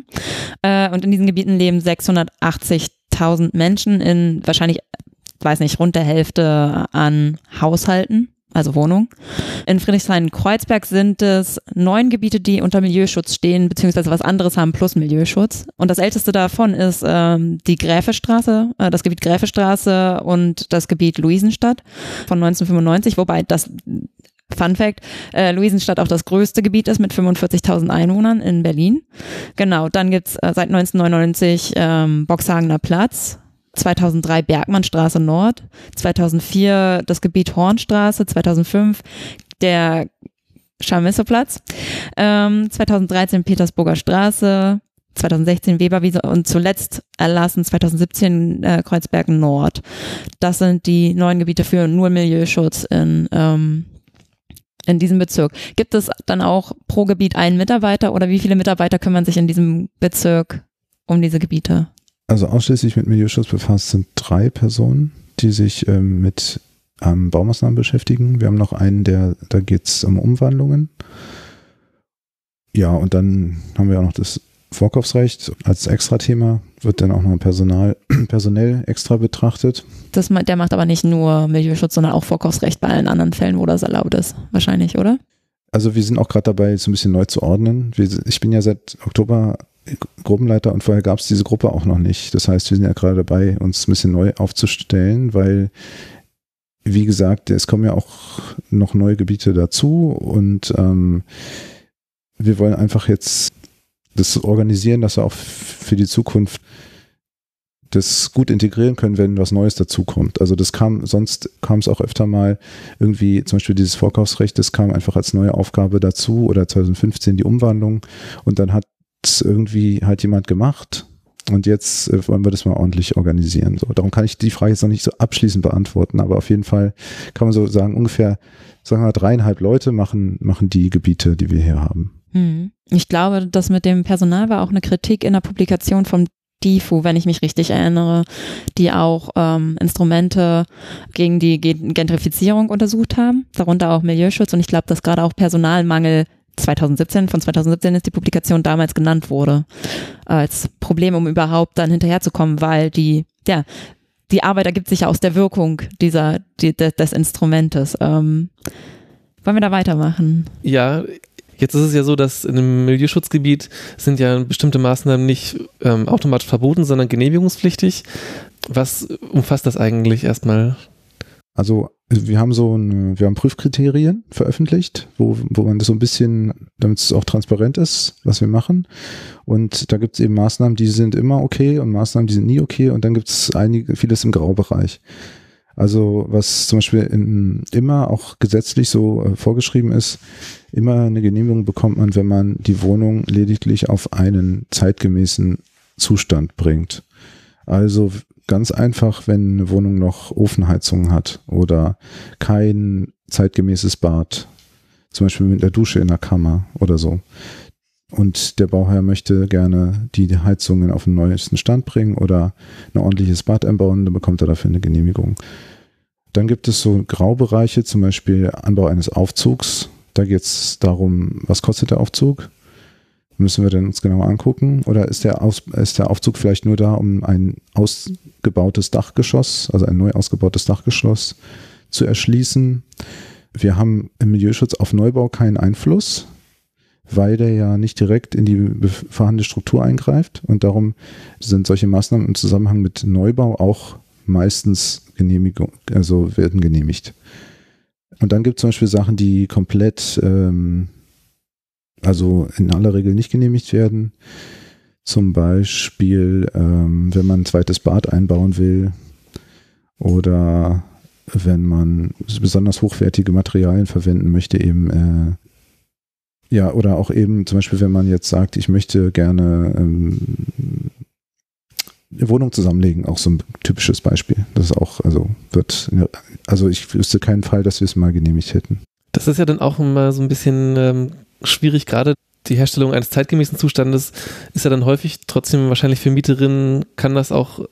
Äh, und in diesen Gebieten leben 680.000 Menschen in wahrscheinlich, weiß nicht, rund der Hälfte an Haushalten also Wohnung. In Friedrichshain-Kreuzberg sind es neun Gebiete, die unter Milieuschutz stehen, beziehungsweise was anderes haben plus Milieuschutz. Und das älteste davon ist ähm, die Gräfestraße, äh, das Gebiet Gräfestraße und das Gebiet Luisenstadt von 1995, wobei das Fun Fact, äh, Luisenstadt auch das größte Gebiet ist mit 45.000 Einwohnern in Berlin. Genau, dann gibt's äh, seit 1999 ähm, Boxhagener Platz, 2003 Bergmannstraße Nord, 2004 das Gebiet Hornstraße, 2005 der Scharmissoplatz, ähm, 2013 Petersburger Straße, 2016 Weberwiese und zuletzt erlassen 2017 äh, Kreuzberg Nord. Das sind die neuen Gebiete für nur Milieuschutz in, ähm, in diesem Bezirk. Gibt es dann auch pro Gebiet einen Mitarbeiter oder wie viele Mitarbeiter kümmern sich in diesem Bezirk um diese Gebiete? Also ausschließlich mit Milieuschutz befasst sind drei Personen, die sich ähm, mit ähm, Baumaßnahmen beschäftigen. Wir haben noch einen, der, da geht es um Umwandlungen. Ja, und dann haben wir auch noch das Vorkaufsrecht als Extra-Thema, wird dann auch noch Personal, personell extra betrachtet. Das, der macht aber nicht nur Milieuschutz, sondern auch Vorkaufsrecht bei allen anderen Fällen, wo das erlaubt ist, wahrscheinlich, oder? Also wir sind auch gerade dabei, so ein bisschen neu zu ordnen. Ich bin ja seit Oktober Gruppenleiter und vorher gab es diese Gruppe auch noch nicht. Das heißt, wir sind ja gerade dabei, uns ein bisschen neu aufzustellen, weil, wie gesagt, es kommen ja auch noch neue Gebiete dazu und ähm, wir wollen einfach jetzt das organisieren, dass wir auch für die Zukunft das gut integrieren können, wenn was Neues dazukommt. Also das kam, sonst kam es auch öfter mal irgendwie, zum Beispiel dieses Vorkaufsrecht, das kam einfach als neue Aufgabe dazu oder 2015 die Umwandlung und dann hat irgendwie halt jemand gemacht und jetzt äh, wollen wir das mal ordentlich organisieren. So, darum kann ich die Frage jetzt noch nicht so abschließend beantworten, aber auf jeden Fall kann man so sagen, ungefähr, sagen wir mal, dreieinhalb Leute machen, machen die Gebiete, die wir hier haben. Hm. Ich glaube, das mit dem Personal war auch eine Kritik in der Publikation vom DIFU, wenn ich mich richtig erinnere, die auch ähm, Instrumente gegen die Gentrifizierung untersucht haben, darunter auch Milieuschutz und ich glaube, dass gerade auch Personalmangel 2017, von 2017 ist die Publikation damals genannt wurde, als Problem, um überhaupt dann hinterherzukommen, weil die, ja, die Arbeit ergibt sich ja aus der Wirkung dieser, die, des, Instrumentes. Ähm, wollen wir da weitermachen? Ja, Jetzt ist es ja so, dass in einem Milieuschutzgebiet sind ja bestimmte Maßnahmen nicht ähm, automatisch verboten, sondern genehmigungspflichtig. Was umfasst das eigentlich erstmal? Also wir haben so ein, wir haben Prüfkriterien veröffentlicht, wo, wo man das so ein bisschen, damit es auch transparent ist, was wir machen. Und da gibt es eben Maßnahmen, die sind immer okay und Maßnahmen, die sind nie okay. Und dann gibt es einige, vieles im Graubereich. Also was zum Beispiel in, immer auch gesetzlich so äh, vorgeschrieben ist, immer eine Genehmigung bekommt man, wenn man die Wohnung lediglich auf einen zeitgemäßen Zustand bringt. Also ganz einfach, wenn eine Wohnung noch Ofenheizung hat oder kein zeitgemäßes Bad, zum Beispiel mit der Dusche in der Kammer oder so. Und der Bauherr möchte gerne die Heizungen auf den neuesten Stand bringen oder ein ordentliches Bad einbauen, dann bekommt er dafür eine Genehmigung. Dann gibt es so Graubereiche, zum Beispiel Anbau eines Aufzugs. Da geht es darum, was kostet der Aufzug? Müssen wir denn uns genauer angucken? Oder ist der, Aus, ist der Aufzug vielleicht nur da, um ein ausgebautes Dachgeschoss, also ein neu ausgebautes Dachgeschoss zu erschließen? wir haben im Milieuschutz auf Neubau keinen Einfluss, weil der ja nicht direkt in die vorhandene Struktur eingreift und darum sind solche Maßnahmen im Zusammenhang mit Neubau auch meistens Genehmigung, also werden genehmigt. Und dann gibt es zum Beispiel Sachen, die komplett, ähm, also in aller Regel nicht genehmigt werden. Zum Beispiel, ähm, wenn man ein zweites Bad einbauen will oder wenn man besonders hochwertige Materialien verwenden möchte, eben äh, ja, oder auch eben zum Beispiel, wenn man jetzt sagt, ich möchte gerne ähm, eine Wohnung zusammenlegen, auch so ein typisches Beispiel. Das ist auch, also wird, also ich wüsste keinen Fall, dass wir es mal genehmigt hätten. Das ist ja dann auch immer so ein bisschen ähm, schwierig, gerade die Herstellung eines zeitgemäßen Zustandes ist ja dann häufig trotzdem wahrscheinlich für Mieterinnen kann das auch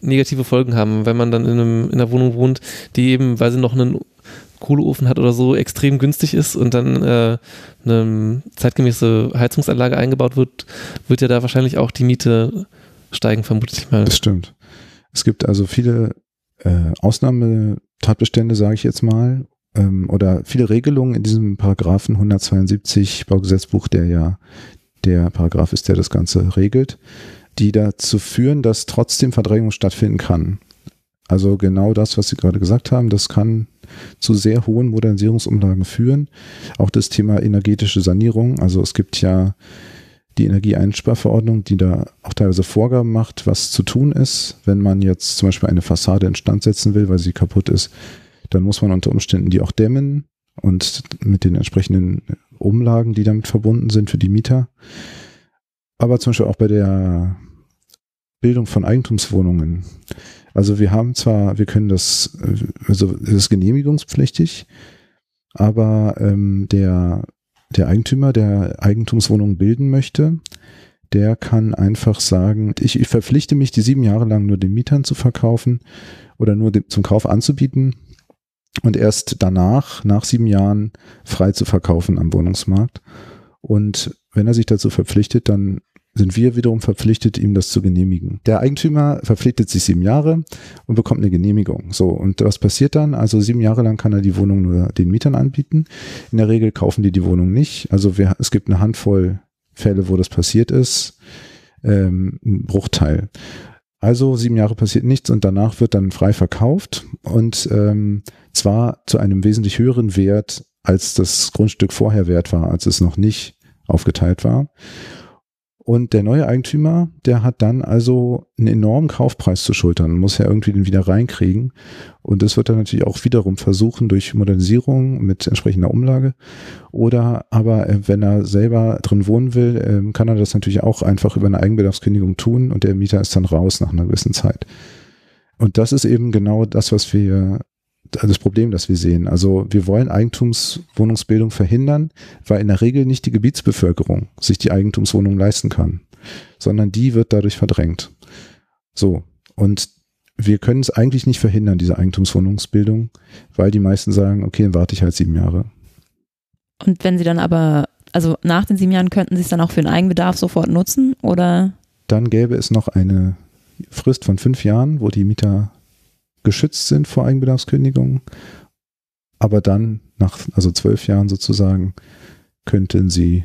negative Folgen haben, wenn man dann in, einem, in einer Wohnung wohnt, die eben, weil sie noch einen Kohleofen hat oder so, extrem günstig ist und dann äh, eine zeitgemäße Heizungsanlage eingebaut wird, wird ja da wahrscheinlich auch die Miete steigen, vermutlich mal. Das stimmt. Es gibt also viele äh, Ausnahmetatbestände, sage ich jetzt mal, ähm, oder viele Regelungen in diesem Paragraphen 172 Baugesetzbuch, der ja der Paragraph ist, der das Ganze regelt, die dazu führen, dass trotzdem Verdrängung stattfinden kann. Also genau das, was Sie gerade gesagt haben, das kann zu sehr hohen Modernisierungsumlagen führen. Auch das Thema energetische Sanierung. Also es gibt ja die Energieeinsparverordnung, die da auch teilweise Vorgaben macht, was zu tun ist. Wenn man jetzt zum Beispiel eine Fassade instand setzen will, weil sie kaputt ist, dann muss man unter Umständen die auch dämmen und mit den entsprechenden Umlagen, die damit verbunden sind für die Mieter. Aber zum Beispiel auch bei der Bildung von Eigentumswohnungen. Also wir haben zwar, wir können das, also es ist genehmigungspflichtig, aber ähm, der der Eigentümer, der Eigentumswohnungen bilden möchte, der kann einfach sagen, ich, ich verpflichte mich, die sieben Jahre lang nur den Mietern zu verkaufen oder nur dem, zum Kauf anzubieten und erst danach, nach sieben Jahren, frei zu verkaufen am Wohnungsmarkt. Und wenn er sich dazu verpflichtet, dann sind wir wiederum verpflichtet, ihm das zu genehmigen. Der Eigentümer verpflichtet sich sieben Jahre und bekommt eine Genehmigung. So, und was passiert dann? Also sieben Jahre lang kann er die Wohnung nur den Mietern anbieten. In der Regel kaufen die die Wohnung nicht. Also wir, es gibt eine Handvoll Fälle, wo das passiert ist. Ähm, ein Bruchteil. Also sieben Jahre passiert nichts und danach wird dann frei verkauft und ähm, zwar zu einem wesentlich höheren Wert, als das Grundstück vorher wert war, als es noch nicht aufgeteilt war. Und der neue Eigentümer, der hat dann also einen enormen Kaufpreis zu schultern, muss ja irgendwie den wieder reinkriegen. Und das wird er natürlich auch wiederum versuchen durch Modernisierung mit entsprechender Umlage. Oder aber, äh, wenn er selber drin wohnen will, ähm, kann er das natürlich auch einfach über eine Eigenbedarfskündigung tun und der Mieter ist dann raus nach einer gewissen Zeit. Und das ist eben genau das, was wir das Problem, das wir sehen. Also wir wollen Eigentumswohnungsbildung verhindern, weil in der Regel nicht die Gebietsbevölkerung sich die Eigentumswohnung leisten kann, sondern die wird dadurch verdrängt. So. Und wir können es eigentlich nicht verhindern, diese Eigentumswohnungsbildung, weil die meisten sagen, okay, dann warte ich halt sieben Jahre. Und wenn sie dann aber, also nach den sieben Jahren könnten sie es dann auch für den Eigenbedarf sofort nutzen oder? Dann gäbe es noch eine Frist von fünf Jahren, wo die Mieter geschützt sind vor Eigenbedarfskündigungen. Aber dann, nach also zwölf Jahren sozusagen, könnten sie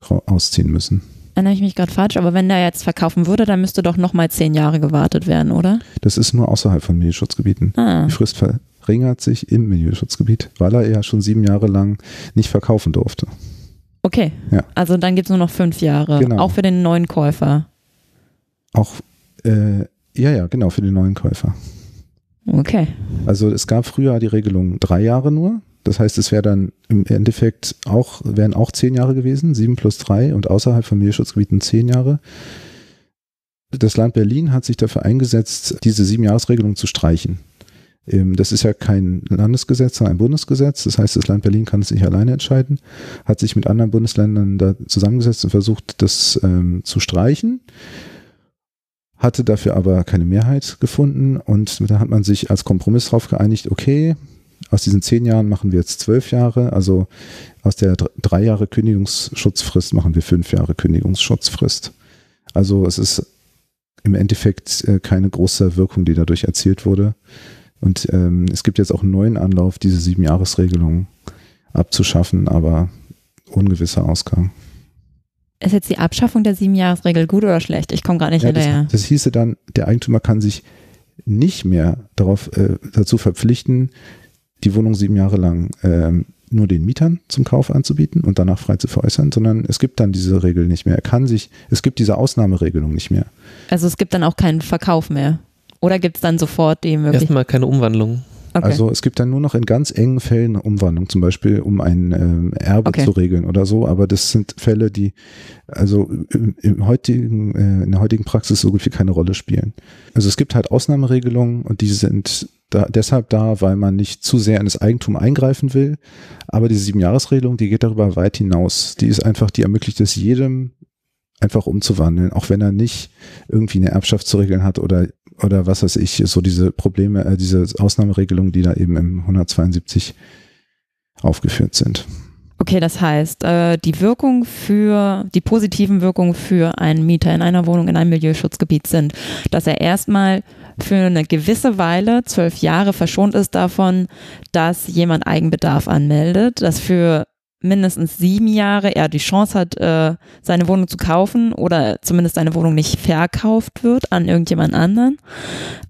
ausziehen müssen. Erinnere ich mich gerade falsch, aber wenn der jetzt verkaufen würde, dann müsste doch nochmal zehn Jahre gewartet werden, oder? Das ist nur außerhalb von Milieuschutzgebieten. Ah. Die Frist verringert sich im Milieuschutzgebiet, weil er ja schon sieben Jahre lang nicht verkaufen durfte. Okay. Ja. Also dann gibt es nur noch fünf Jahre. Genau. Auch für den neuen Käufer. Auch, äh, ja, ja, genau, für den neuen Käufer. Okay. Also es gab früher die Regelung drei Jahre nur. Das heißt, es wäre dann im Endeffekt auch, wären auch zehn Jahre gewesen, sieben plus drei und außerhalb von Milieuschutzgebieten zehn Jahre. Das Land Berlin hat sich dafür eingesetzt, diese Siebenjahresregelung zu streichen. Ähm, das ist ja kein Landesgesetz, sondern ein Bundesgesetz. Das heißt, das Land Berlin kann es nicht alleine entscheiden, hat sich mit anderen Bundesländern da zusammengesetzt und versucht, das ähm, zu streichen hatte dafür aber keine Mehrheit gefunden und da hat man sich als Kompromiss darauf geeinigt, okay, aus diesen zehn Jahren machen wir jetzt zwölf Jahre, also aus der drei Jahre Kündigungsschutzfrist machen wir fünf Jahre Kündigungsschutzfrist. Also es ist im Endeffekt äh, keine große Wirkung, die dadurch erzielt wurde. Und ähm, es gibt jetzt auch einen neuen Anlauf, diese Siebenjahresregelung abzuschaffen, aber ungewisser Ausgang. Ist jetzt die Abschaffung der Siebenjahresregel gut oder schlecht? Ich komme gar nicht Ja, das, hinterher. das hieße dann, der Eigentümer kann sich nicht mehr darauf, äh, dazu verpflichten, die Wohnung sieben Jahre lang ähm, nur den Mietern zum Kauf anzubieten und danach frei zu veräußern, sondern es gibt dann diese Regel nicht mehr. Er kann sich, es gibt diese Ausnahmeregelung nicht mehr. Also es gibt dann auch keinen Verkauf mehr. Oder gibt es dann sofort die Möglichkeit? Erstmal keine Umwandlung. Okay. Also es gibt dann nur noch in ganz engen Fällen eine Umwandlung, zum Beispiel um ein ähm, Erbe Okay. zu regeln oder so, aber das sind Fälle, die also im, im heutigen, äh, in der heutigen Praxis so gut wie keine Rolle spielen. Also es gibt halt Ausnahmeregelungen und die sind da, deshalb da, weil man nicht zu sehr in das Eigentum eingreifen will, aber diese Siebenjahresregelung, die geht darüber weit hinaus. Die ist einfach, die ermöglicht es jedem, einfach umzuwandeln, auch wenn er nicht irgendwie eine Erbschaft zu regeln hat oder oder was weiß ich, so diese Probleme, äh, diese Ausnahmeregelungen, die da eben im 172 aufgeführt sind. Okay, das heißt, äh, die Wirkung für, die positiven Wirkungen für einen Mieter in einer Wohnung in einem Milieuschutzgebiet sind, dass er erstmal für eine gewisse Weile, zwölf Jahre, verschont ist davon, dass jemand Eigenbedarf anmeldet, dass für mindestens sieben Jahre er die Chance hat, äh, seine Wohnung zu kaufen oder zumindest seine Wohnung nicht verkauft wird an irgendjemand anderen,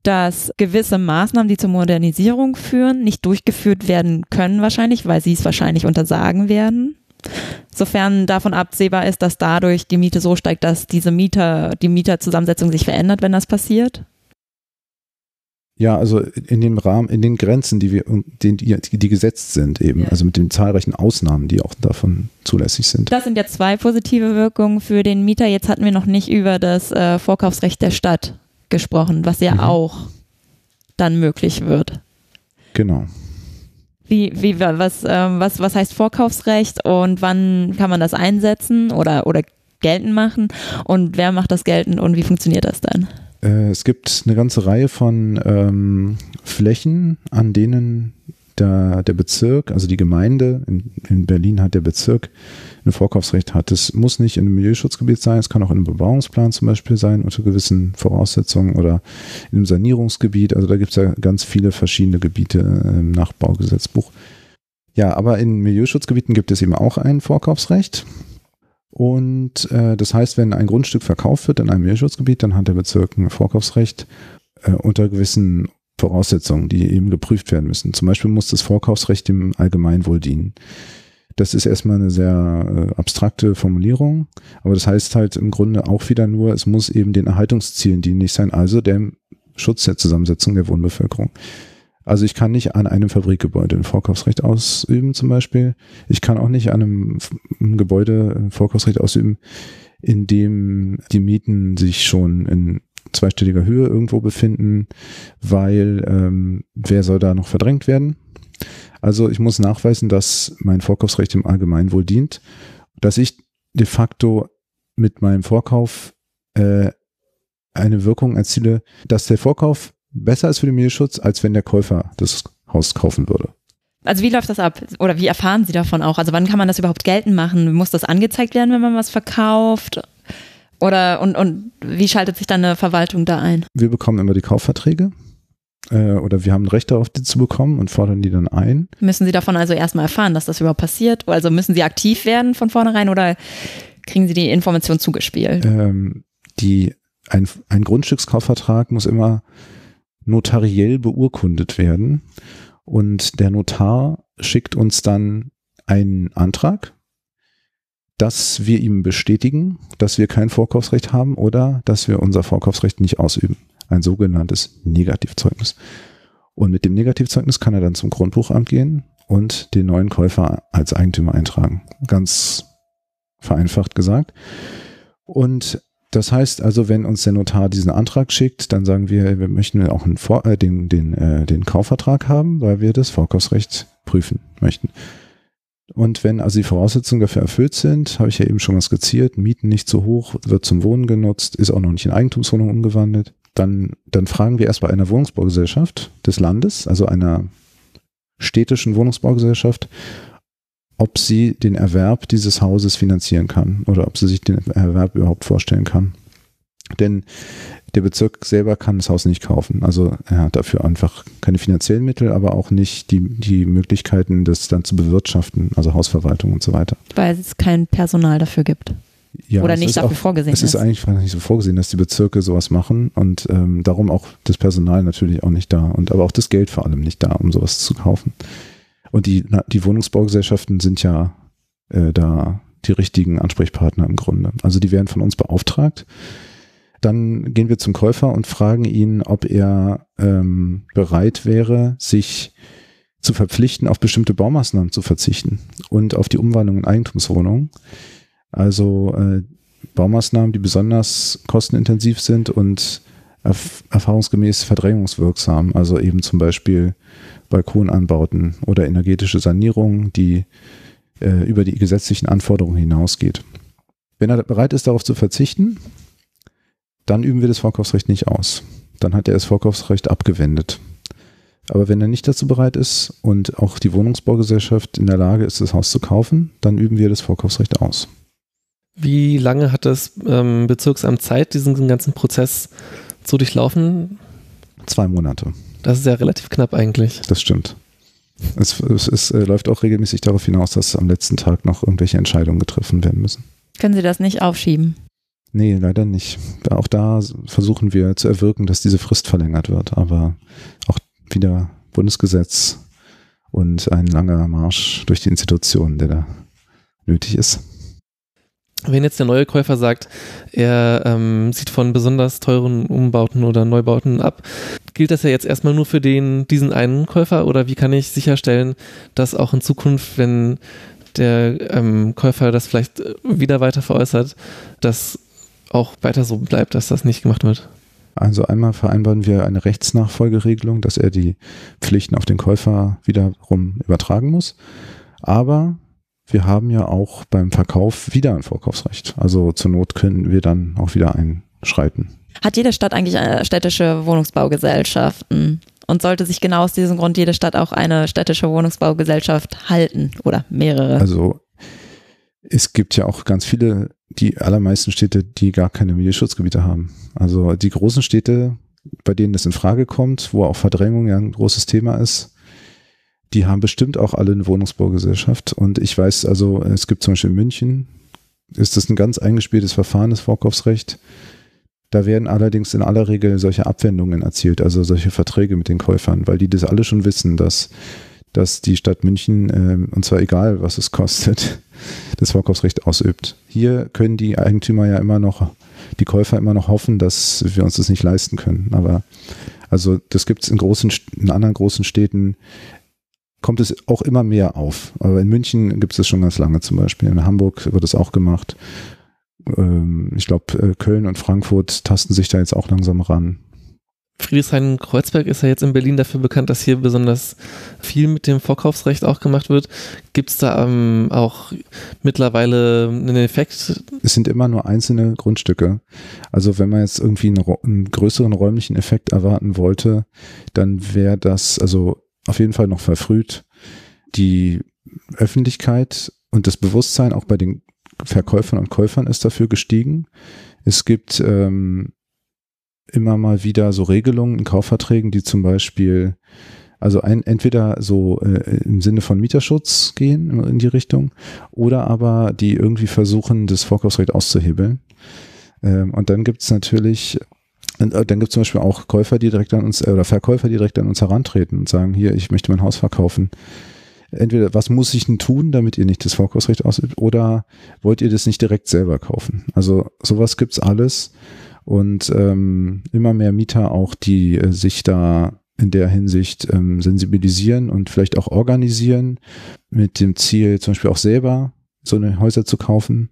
dass gewisse Maßnahmen, die zur Modernisierung führen, nicht durchgeführt werden können wahrscheinlich, weil sie es wahrscheinlich untersagen werden. Sofern davon absehbar ist, dass dadurch die Miete so steigt, dass diese Mieter, die Mieterzusammensetzung sich verändert, wenn das passiert. Ja, also in dem Rahmen, in den Grenzen, die wir, die, die, gesetzt sind eben, Ja. also mit den zahlreichen Ausnahmen, die auch davon zulässig sind. Das sind ja zwei positive Wirkungen für den Mieter. Jetzt hatten wir noch nicht über das äh, Vorkaufsrecht der Stadt gesprochen, was ja Mhm. auch dann möglich wird. Genau. Wie, wie, was, ähm, was, was heißt Vorkaufsrecht und wann kann man das einsetzen oder, oder geltend machen und wer macht das geltend und wie funktioniert das dann? Äh, es gibt eine ganze Reihe von ähm, Flächen, an denen der, der Bezirk, also die Gemeinde, in, in Berlin hat der Bezirk ein Vorkaufsrecht hat. Es muss nicht in einem Milieuschutzgebiet sein, es kann auch in einem Bebauungsplan zum Beispiel sein, unter gewissen Voraussetzungen oder in einem Sanierungsgebiet. Also da gibt es ja ganz viele verschiedene Gebiete äh, im Nachbaugesetzbuch. Ja, aber in Milieuschutzgebieten gibt es eben auch ein Vorkaufsrecht. Und äh, das heißt, wenn ein Grundstück verkauft wird in einem Milieuschutzgebiet, dann hat der Bezirk ein Vorkaufsrecht äh, unter gewissen Voraussetzungen, die eben geprüft werden müssen. Zum Beispiel muss das Vorkaufsrecht dem Allgemeinwohl dienen. Das ist erstmal eine sehr äh, abstrakte Formulierung, aber das heißt halt im Grunde auch wieder nur, es muss eben den Erhaltungszielen dienlich sein, also dem Schutz der Zusammensetzung der Wohnbevölkerung. Also ich kann nicht an einem Fabrikgebäude ein Vorkaufsrecht ausüben zum Beispiel. Ich kann auch nicht an einem, Gebäude ein Vorkaufsrecht ausüben, in dem die Mieten sich schon in zweistelliger Höhe irgendwo befinden, weil ähm, wer soll da noch verdrängt werden? Also ich muss nachweisen, dass mein Vorkaufsrecht dem Allgemeinwohl dient, dass ich de facto mit meinem Vorkauf äh, eine Wirkung erziele, dass der Vorkauf besser ist für den Milieuschutz, als wenn der Käufer das Haus kaufen würde. Also wie läuft das ab? Oder wie erfahren Sie davon auch? Also wann kann man das überhaupt geltend machen? Muss das angezeigt werden, wenn man was verkauft? Oder und, und wie schaltet sich dann eine Verwaltung da ein? Wir bekommen immer die Kaufverträge äh, oder wir haben ein Recht darauf, die zu bekommen und fordern die dann ein. Müssen Sie davon also erstmal erfahren, dass das überhaupt passiert? Also müssen Sie aktiv werden von vornherein oder kriegen Sie die Information zugespielt? Ähm, die, ein, ein Grundstückskaufvertrag muss immer notariell beurkundet werden und der Notar schickt uns dann einen Antrag, dass wir ihm bestätigen, dass wir kein Vorkaufsrecht haben oder dass wir unser Vorkaufsrecht nicht ausüben. Ein sogenanntes Negativzeugnis. Und mit dem Negativzeugnis kann er dann zum Grundbuchamt gehen und den neuen Käufer als Eigentümer eintragen. Ganz vereinfacht gesagt. Und das heißt also, wenn uns der Notar diesen Antrag schickt, dann sagen wir, wir möchten auch Vor äh, den, den, äh, den Kaufvertrag haben, weil wir das Vorkaufsrecht prüfen möchten. Und wenn also die Voraussetzungen dafür erfüllt sind, habe ich ja eben schon mal skizziert, Mieten nicht zu hoch, wird zum Wohnen genutzt, ist auch noch nicht in Eigentumswohnung umgewandelt, dann, dann fragen wir erst bei einer Wohnungsbaugesellschaft des Landes, also einer städtischen Wohnungsbaugesellschaft, ob sie den Erwerb dieses Hauses finanzieren kann oder ob sie sich den Erwerb überhaupt vorstellen kann. Denn Der Bezirk selber kann das Haus nicht kaufen. Also er hat dafür einfach keine finanziellen Mittel, aber auch nicht die, die Möglichkeiten, das dann zu bewirtschaften, also Hausverwaltung und so weiter. Weil es kein Personal dafür gibt. Ja, Oder es nicht dafür auch, vorgesehen Es ist ist. eigentlich nicht so vorgesehen, dass die Bezirke sowas machen und ähm, darum auch das Personal natürlich auch nicht da und aber auch das Geld vor allem nicht da, um sowas zu kaufen. Und die, die Wohnungsbaugesellschaften sind ja äh, da die richtigen Ansprechpartner im Grunde. Also die werden von uns beauftragt. Dann gehen wir zum Käufer und fragen ihn, ob er ähm, bereit wäre, sich zu verpflichten, auf bestimmte Baumaßnahmen zu verzichten und auf die Umwandlung in Eigentumswohnungen. Also äh, Baumaßnahmen, die besonders kostenintensiv sind und erf erfahrungsgemäß verdrängungswirksam. Also eben zum Beispiel Balkonanbauten oder energetische Sanierung, die äh, über die gesetzlichen Anforderungen hinausgeht. Wenn er bereit ist, darauf zu verzichten, dann üben wir das Vorkaufsrecht nicht aus. Dann hat er das Vorkaufsrecht abgewendet. Aber wenn er nicht dazu bereit ist und auch die Wohnungsbaugesellschaft in der Lage ist, das Haus zu kaufen, dann üben wir das Vorkaufsrecht aus. Wie lange hat das ähm, Bezirksamt Zeit, diesen ganzen Prozess zu durchlaufen? Zwei Monate. Das ist ja relativ knapp eigentlich. Das stimmt. Es, es, es äh, läuft auch regelmäßig darauf hinaus, dass am letzten Tag noch irgendwelche Entscheidungen getroffen werden müssen. Können Sie das nicht aufschieben? Nee, leider nicht. Auch da versuchen wir zu erwirken, dass diese Frist verlängert wird, aber auch wieder Bundesgesetz und ein langer Marsch durch die Institutionen, der da nötig ist. Wenn jetzt der neue Käufer sagt, er ähm, sieht von besonders teuren Umbauten oder Neubauten ab, gilt das ja jetzt erstmal nur für den, diesen einen Käufer oder wie kann ich sicherstellen, dass auch in Zukunft, wenn der ähm, Käufer das vielleicht wieder weiter veräußert, dass auch weiter so bleibt, dass das nicht gemacht wird? Also einmal vereinbaren wir eine Rechtsnachfolgeregelung, dass er die Pflichten auf den Käufer wiederum übertragen muss. Aber wir haben ja auch beim Verkauf wieder ein Vorkaufsrecht. Also zur Not können wir dann auch wieder einschreiten. Hat jede Stadt eigentlich äh, städtische Wohnungsbaugesellschaften? Und sollte sich genau aus diesem Grund jede Stadt auch eine städtische Wohnungsbaugesellschaft halten oder mehrere? Also es gibt ja auch ganz viele, die allermeisten Städte, die gar keine Milieuschutzgebiete haben. Also die großen Städte, bei denen das in Frage kommt, wo auch Verdrängung ja ein großes Thema ist, die haben bestimmt auch alle eine Wohnungsbaugesellschaft. Und ich weiß also, es gibt zum Beispiel in München, ist das ein ganz eingespieltes Verfahren, das Vorkaufsrecht. Da werden allerdings in aller Regel solche Abwendungen erzielt, also solche Verträge mit den Käufern, weil die das alle schon wissen, dass, dass die Stadt München, äh, und zwar egal, was es kostet, das Vorkaufsrecht ausübt. Hier können die Eigentümer ja immer noch, die Käufer immer noch hoffen, dass wir uns das nicht leisten können. Aber also das gibt es in in anderen großen Städten, kommt es auch immer mehr auf. Aber in München gibt es das schon ganz lange zum Beispiel. In Hamburg wird es auch gemacht. Ähm, ich glaube, Köln und Frankfurt tasten sich da jetzt auch langsam ran. Friedrichshain-Kreuzberg ist ja jetzt in Berlin dafür bekannt, dass hier besonders viel mit dem Vorkaufsrecht auch gemacht wird. Gibt es da ähm, auch mittlerweile einen Effekt? Es sind immer nur einzelne Grundstücke. Also wenn man jetzt irgendwie einen, einen größeren räumlichen Effekt erwarten wollte, dann wäre das also auf jeden Fall noch verfrüht. Die Öffentlichkeit und das Bewusstsein auch bei den Verkäufern und Käufern ist dafür gestiegen. Es gibt ähm, immer mal wieder so Regelungen in Kaufverträgen, die zum Beispiel, also ein, entweder so äh, im Sinne von Mieterschutz gehen in die Richtung oder aber die irgendwie versuchen, das Vorkaufsrecht auszuhebeln. Ähm, und dann gibt es natürlich, und dann gibt es zum Beispiel auch Käufer, die direkt an uns, äh, oder Verkäufer, die direkt an uns herantreten und sagen, hier, ich möchte mein Haus verkaufen. Entweder, was muss ich denn tun, damit ihr nicht das Vorkaufsrecht ausübt, oder wollt ihr das nicht direkt selber kaufen? Also sowas gibt's alles und ähm, immer mehr Mieter auch, die äh, sich da in der Hinsicht ähm, sensibilisieren und vielleicht auch organisieren mit dem Ziel, zum Beispiel auch selber so eine Häuser zu kaufen.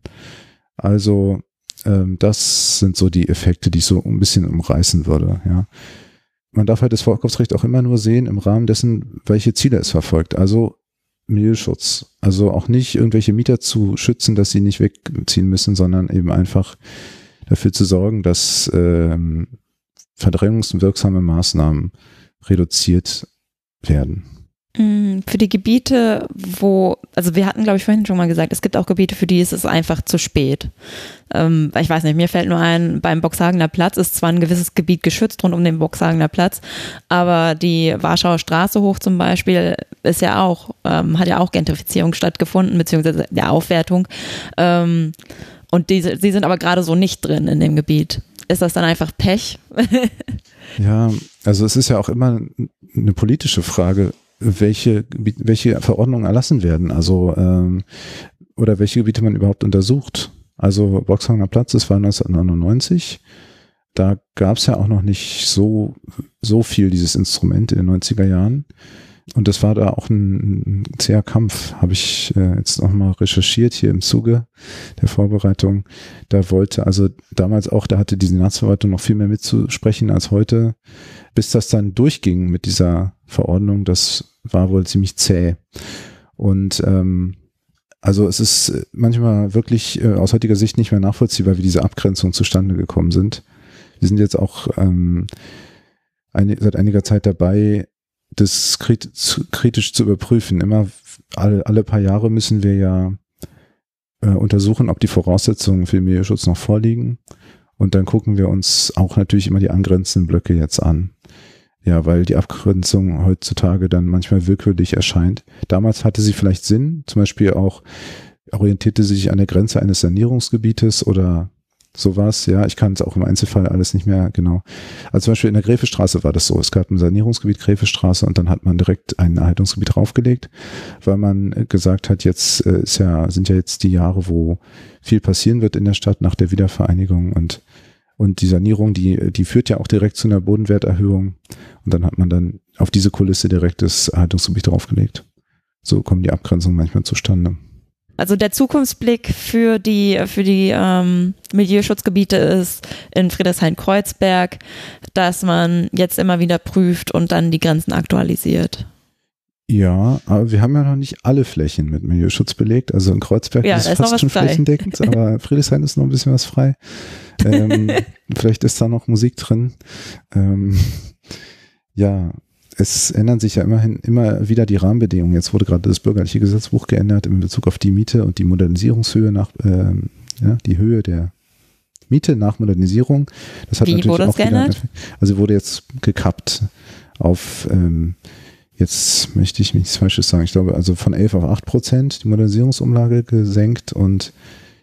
Also ähm, das sind so die Effekte, die ich so ein bisschen umreißen würde. Ja. Man darf halt das Vorkaufsrecht auch immer nur sehen im Rahmen dessen, welche Ziele es verfolgt. Also Milieuschutz. Also auch nicht irgendwelche Mieter zu schützen, dass sie nicht wegziehen müssen, sondern eben einfach dafür zu sorgen, dass ähm, verdrängungswirksame Maßnahmen reduziert werden. Mm, für die Gebiete, wo, also wir hatten, glaube ich, vorhin schon mal gesagt, es gibt auch Gebiete, für die ist es einfach zu spät. Ähm, ich weiß nicht, mir fällt nur ein, beim Boxhagener Platz ist zwar ein gewisses Gebiet geschützt rund um den Boxhagener Platz, aber die Warschauer Straße hoch zum Beispiel ist ja auch, ähm, hat ja auch Gentrifizierung stattgefunden, beziehungsweise der Aufwertung. Ähm, und diese, sie sind aber gerade so nicht drin in dem Gebiet. Ist das dann einfach Pech? ja, also es ist ja auch immer eine politische Frage, welche, welche Verordnungen erlassen werden, also ähm, oder welche Gebiete man überhaupt untersucht. Also Boxhanger Platz, das war 1999. Da gab es ja auch noch nicht so, so viel dieses Instrument in den 90er Jahren. Und das war da auch ein, ein zäher Kampf, habe ich äh, jetzt nochmal recherchiert hier im Zuge der Vorbereitung. Da wollte also damals auch, da hatte die Senatsverwaltung noch viel mehr mitzusprechen als heute, bis das dann durchging mit dieser Verordnung, das war wohl ziemlich zäh. Und ähm, also es ist manchmal wirklich äh, aus heutiger Sicht nicht mehr nachvollziehbar, wie diese Abgrenzungen zustande gekommen sind. Wir sind jetzt auch ähm, eine, seit einiger Zeit dabei, das kritisch zu überprüfen. Immer alle, alle paar Jahre müssen wir ja äh, untersuchen, ob die Voraussetzungen für den Milieuschutz noch vorliegen. Und dann gucken wir uns auch natürlich immer die angrenzenden Blöcke jetzt an. Ja, weil die Abgrenzung heutzutage dann manchmal willkürlich erscheint. Damals hatte sie vielleicht Sinn, zum Beispiel auch orientierte sie sich an der Grenze eines Sanierungsgebietes oder sowas. Ja, ich kann es auch im Einzelfall alles nicht mehr genau. Also zum Beispiel in der Gräfestraße war das so. Es gab ein Sanierungsgebiet Gräfestraße und dann hat man direkt ein Erhaltungsgebiet draufgelegt, weil man gesagt hat, jetzt äh, ist ja, sind ja jetzt die Jahre, wo viel passieren wird in der Stadt nach der Wiedervereinigung und und die Sanierung, die, die führt ja auch direkt zu einer Bodenwerterhöhung. Und dann hat man dann auf diese Kulisse direkt das Erhaltungsgebiet draufgelegt. So kommen die Abgrenzungen manchmal zustande. Also der Zukunftsblick für die, für die ähm, Milieuschutzgebiete ist in Friedrichshain-Kreuzberg, dass man jetzt immer wieder prüft und dann die Grenzen aktualisiert. Ja, aber wir haben ja noch nicht alle Flächen mit Milieuschutz belegt. Also in Kreuzberg ja, ist es fast schon frei. flächendeckend, aber Friedrichshain ist noch ein bisschen was frei. Ähm, vielleicht ist da noch Musik drin. Ähm, ja, es ändern sich ja immerhin immer wieder die Rahmenbedingungen. Jetzt wurde gerade das bürgerliche Gesetzbuch geändert in Bezug auf die Miete und die Modernisierungshöhe nach, ähm, ja, die Höhe der Miete nach Modernisierung. Das hat Wie natürlich wurde auch geändert? Wieder, also wurde jetzt gekappt auf, ähm, jetzt möchte ich nichts Falsches sagen, ich glaube also von 11 auf 8 Prozent die Modernisierungsumlage gesenkt und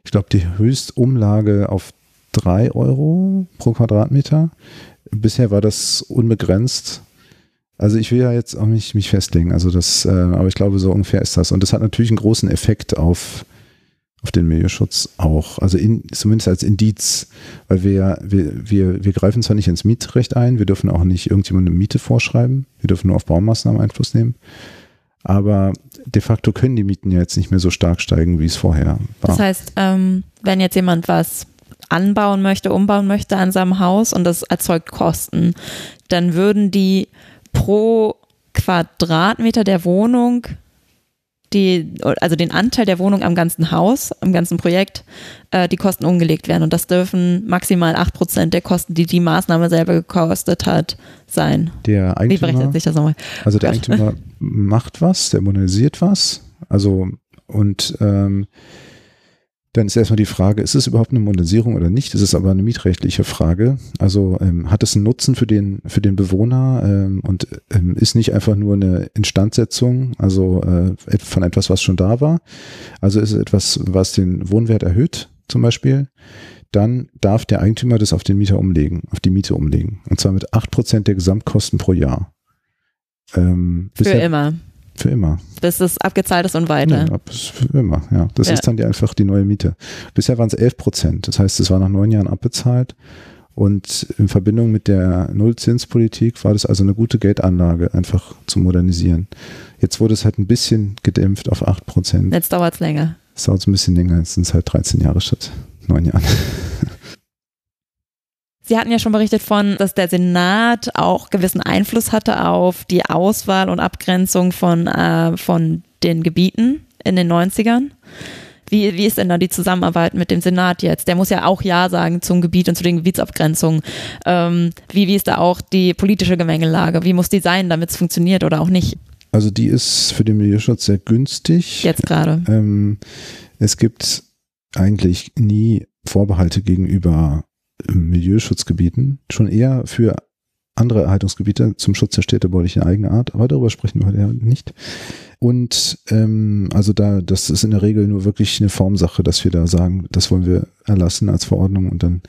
ich glaube die Höchstumlage auf 3 Euro pro Quadratmeter. Bisher war das unbegrenzt also ich will ja jetzt auch nicht mich festlegen, also das, äh, aber ich glaube, so ungefähr ist das. Und das hat natürlich einen großen Effekt auf, auf den Milieuschutz auch. Also in, zumindest als Indiz, weil wir, wir, wir, wir greifen zwar nicht ins Mietrecht ein, wir dürfen auch nicht irgendjemandem Miete vorschreiben, wir dürfen nur auf Baumaßnahmen Einfluss nehmen. Aber de facto können die Mieten ja jetzt nicht mehr so stark steigen, wie es vorher war. Das heißt, ähm, wenn jetzt jemand was anbauen möchte, umbauen möchte an seinem Haus und das erzeugt Kosten, dann würden die pro Quadratmeter der Wohnung die, also den Anteil der Wohnung am ganzen Haus, am ganzen Projekt, äh, die Kosten umgelegt werden. Und das dürfen maximal 8% der Kosten, die die Maßnahme selber gekostet hat, sein. Der Eigentümer, Wie berechnet sich das nochmal? Also der Eigentümer macht was, der modernisiert was. Also und ähm, dann ist erstmal die Frage, ist es überhaupt eine Modernisierung oder nicht? Es ist aber eine mietrechtliche Frage. Also ähm, hat es einen Nutzen für den, für den Bewohner ähm, und ähm, ist nicht einfach nur eine Instandsetzung, also äh, von etwas, was schon da war. Also ist es etwas, was den Wohnwert erhöht, zum Beispiel. Dann darf der Eigentümer das auf den Mieter umlegen, auf die Miete umlegen. Und zwar mit acht Prozent der Gesamtkosten pro Jahr. Ähm, für immer. Für immer. Bis es abgezahlt ist und weiter. Ja, für immer, ja. Das ja. ist dann die, einfach die neue Miete. Bisher waren es 11 Prozent. Das heißt, es war nach neun Jahren abbezahlt. Und in Verbindung mit der Nullzinspolitik war das also eine gute Geldanlage, einfach zu modernisieren. Jetzt wurde es halt ein bisschen gedämpft auf 8 Prozent. Jetzt dauert es länger. Es dauert ein bisschen länger. Jetzt sind es halt 13 Jahre statt neun Jahren. Sie hatten ja schon berichtet von, dass der Senat auch gewissen Einfluss hatte auf die Auswahl und Abgrenzung von, äh, von den Gebieten in den 90ern. Wie, wie ist denn da die Zusammenarbeit mit dem Senat jetzt? Der muss ja auch Ja sagen zum Gebiet und zu den Gebietsabgrenzungen. Ähm, wie, wie ist da auch die politische Gemengelage? Wie muss die sein, damit es funktioniert oder auch nicht? Also die ist für den Milieuschutz sehr günstig. Jetzt gerade. Ähm, es gibt eigentlich nie Vorbehalte gegenüber Milieuschutzgebieten, schon eher für andere Erhaltungsgebiete zum Schutz der städtebaulichen Eigenart, aber darüber sprechen wir heute nicht. Und ähm, also da, das ist in der Regel nur wirklich eine Formsache, dass wir da sagen, das wollen wir erlassen als Verordnung und dann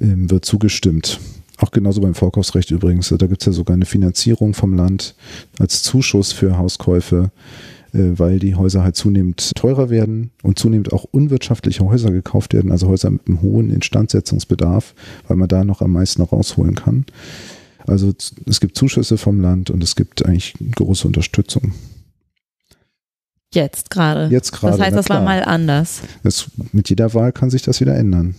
ähm, wird zugestimmt. Auch genauso beim Vorkaufsrecht übrigens. Da gibt es ja sogar eine Finanzierung vom Land als Zuschuss für Hauskäufe, weil die Häuser halt zunehmend teurer werden und zunehmend auch unwirtschaftliche Häuser gekauft werden, also Häuser mit einem hohen Instandsetzungsbedarf, weil man da noch am meisten rausholen kann. Also es gibt Zuschüsse vom Land und es gibt eigentlich große Unterstützung. Jetzt gerade. Jetzt gerade. Das heißt, das war mal anders. Das, mit jeder Wahl kann sich das wieder ändern.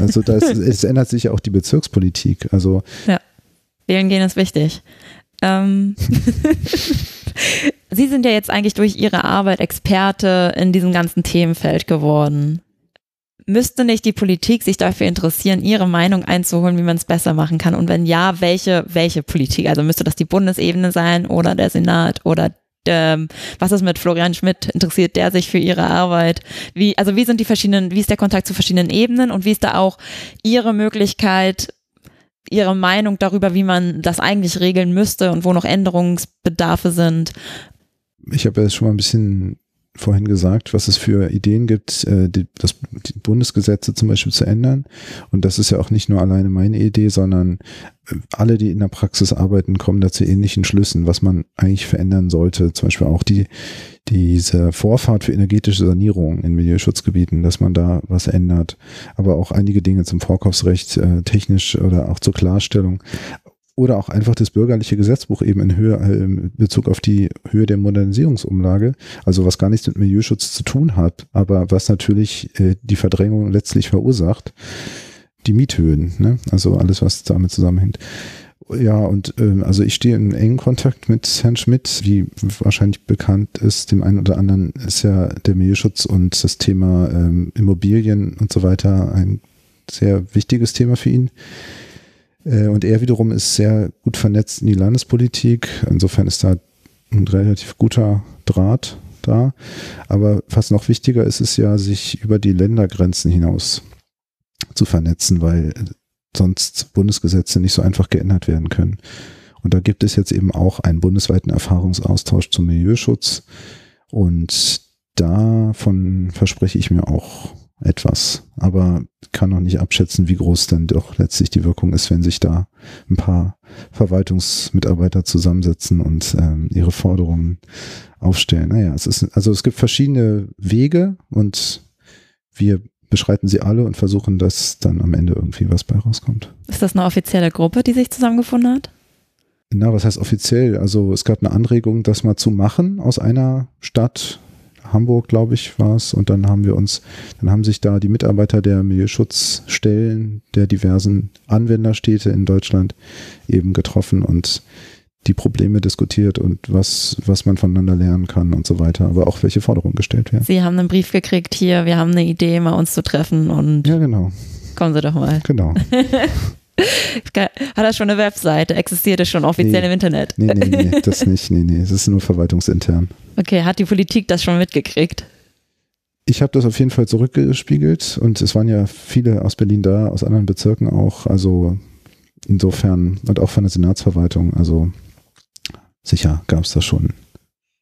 Also das, es ändert sich ja auch die Bezirkspolitik. Also ja. Wählen gehen ist wichtig. Ähm Sie sind ja jetzt eigentlich durch Ihre Arbeit Experte in diesem ganzen Themenfeld geworden. Müsste nicht die Politik sich dafür interessieren, ihre Meinung einzuholen, wie man es besser machen kann? Und wenn ja, welche, welche Politik? Also müsste das die Bundesebene sein oder der Senat oder ähm, was ist mit Florian Schmidt? Interessiert der sich für ihre Arbeit? Wie, also wie sind die verschiedenen, wie ist der Kontakt zu verschiedenen Ebenen und wie ist da auch ihre Möglichkeit, ihre Meinung darüber, wie man das eigentlich regeln müsste und wo noch Änderungsbedarfe sind? Ich habe ja schon mal ein bisschen vorhin gesagt, was es für Ideen gibt, äh, die, das, die Bundesgesetze zum Beispiel zu ändern. Und das ist ja auch nicht nur alleine meine Idee, sondern äh, alle, die in der Praxis arbeiten, kommen da zu ähnlichen Schlüssen, was man eigentlich verändern sollte. Zum Beispiel auch die, diese Vorfahrt für energetische Sanierung in Milieuschutzgebieten, dass man da was ändert. Aber auch einige Dinge zum Vorkaufsrecht, äh, technisch oder auch zur Klarstellung oder auch einfach das bürgerliche Gesetzbuch eben in Höhe, äh, in Bezug auf die Höhe der Modernisierungsumlage, also was gar nichts mit Milieuschutz zu tun hat, aber was natürlich äh, die Verdrängung letztlich verursacht, die Miethöhen, ne? also alles, was damit zusammenhängt. Ja, und ähm, also ich stehe in engen Kontakt mit Herrn Schmidt, wie wahrscheinlich bekannt ist, dem einen oder anderen ist ja der Milieuschutz und das Thema ähm, Immobilien und so weiter ein sehr wichtiges Thema für ihn. Äh, und er wiederum ist sehr gut vernetzt in die Landespolitik. Insofern ist da ein relativ guter Draht da. Aber fast noch wichtiger ist es ja, sich über die Ländergrenzen hinaus zu vernetzen, weil sonst Bundesgesetze nicht so einfach geändert werden können. Und da gibt es jetzt eben auch einen bundesweiten Erfahrungsaustausch zum Milieuschutz. Und davon verspreche ich mir auch etwas, aber kann noch nicht abschätzen, wie groß dann doch letztlich die Wirkung ist, wenn sich da ein paar Verwaltungsmitarbeiter zusammensetzen und ähm, ihre Forderungen aufstellen. Naja, es ist, also es gibt verschiedene Wege und wir beschreiten sie alle und versuchen, dass dann am Ende irgendwie was bei rauskommt. Ist das eine offizielle Gruppe, die sich zusammengefunden hat? Na, was heißt offiziell? Also es gab eine Anregung, das mal zu machen aus einer Stadt, Hamburg, glaube ich, war es. Und dann haben wir uns, dann haben sich da die Mitarbeiter der Milieuschutzstellen der diversen Anwenderstädte in Deutschland eben getroffen und die Probleme diskutiert und was, was man voneinander lernen kann und so weiter, aber auch welche Forderungen gestellt werden. Sie haben einen Brief gekriegt, hier, wir haben eine Idee, mal uns zu treffen und. Ja, genau. Kommen Sie doch mal. Genau. Hat er schon eine Webseite? Existiert es schon offiziell nee, im Internet? Nee, nee, nee, das nicht. Nee, nee, es ist nur verwaltungsintern. Okay, hat die Politik das schon mitgekriegt? Ich habe das auf jeden Fall zurückgespiegelt und es waren ja viele aus Berlin da, aus anderen Bezirken auch. Also insofern und auch von der Senatsverwaltung. Also sicher gab es das schon.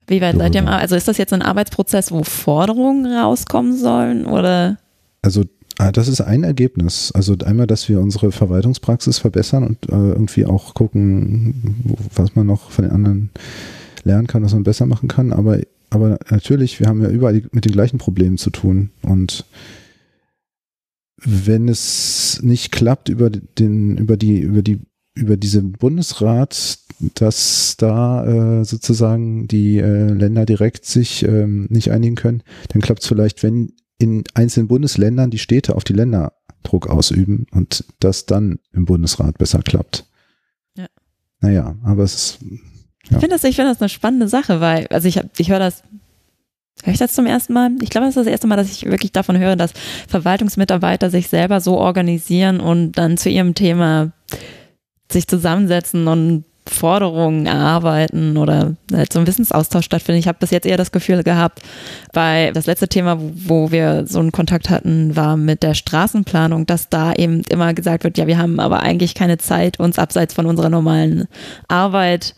Wie weit seid ihr? Also ist das jetzt ein Arbeitsprozess, wo Forderungen rauskommen sollen oder? Also Ah, das ist ein Ergebnis. Also einmal, dass wir unsere Verwaltungspraxis verbessern und äh, irgendwie auch gucken, was man noch von den anderen lernen kann, was man besser machen kann. Aber, aber natürlich, wir haben ja überall mit den gleichen Problemen zu tun. Und wenn es nicht klappt über den, über die, über die, über diesen Bundesrat, dass da äh, sozusagen die äh, Länder direkt sich ähm, nicht einigen können, dann klappt es vielleicht, wenn in einzelnen Bundesländern die Städte auf die Länder Druck ausüben und das dann im Bundesrat besser klappt. Ja. Naja, aber es ist. Ja. Ich finde das, ich finde das eine spannende Sache, weil, also ich, ich höre das, höre ich das zum ersten Mal? Ich glaube, das ist das erste Mal, dass ich wirklich davon höre, dass Verwaltungsmitarbeiter sich selber so organisieren und dann zu ihrem Thema sich zusammensetzen und Forderungen erarbeiten oder halt so ein Wissensaustausch stattfindet. Ich habe bis jetzt eher das Gefühl gehabt, bei das letzte Thema, wo wir so einen Kontakt hatten, war mit der Straßenplanung, dass da eben immer gesagt wird, ja, wir haben aber eigentlich keine Zeit, uns abseits von unserer normalen Arbeit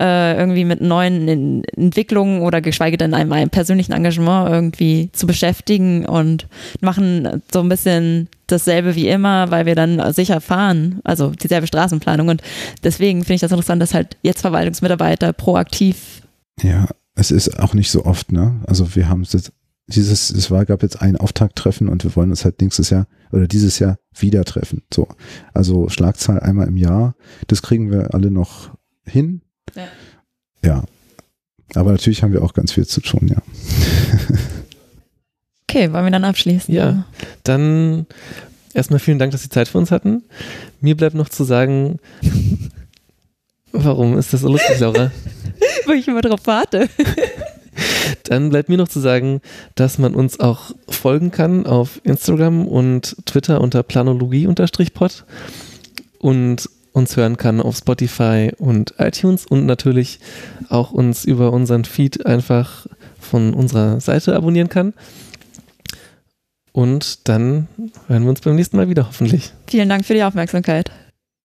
äh, irgendwie mit neuen Entwicklungen oder geschweige denn einem, einem persönlichen Engagement irgendwie zu beschäftigen und machen so ein bisschen dasselbe wie immer, weil wir dann sicher fahren, also dieselbe Straßenplanung. Und deswegen finde ich das interessant, dass halt jetzt Verwaltungsmitarbeiter proaktiv. Ja, es ist auch nicht so oft, ne? Also wir haben es dieses, es war, gab jetzt ein Auftakttreffen und wir wollen uns halt nächstes Jahr oder dieses Jahr wieder treffen. So. Also Schlagzahl einmal im Jahr. Das kriegen wir alle noch hin. Ja. ja. Aber natürlich haben wir auch ganz viel zu tun, ja. Okay, wollen wir dann abschließen? Ja, dann erstmal vielen Dank, dass Sie Zeit für uns hatten. Mir bleibt noch zu sagen, warum ist das so lustig, Laura? Weil ich immer drauf warte. Dann bleibt mir noch zu sagen, dass man uns auch folgen kann auf Instagram und Twitter unter planologie-pod und uns hören kann auf Spotify und iTunes und natürlich auch uns über unseren Feed einfach von unserer Seite abonnieren kann. Und dann hören wir uns beim nächsten Mal wieder hoffentlich. Vielen Dank für die Aufmerksamkeit.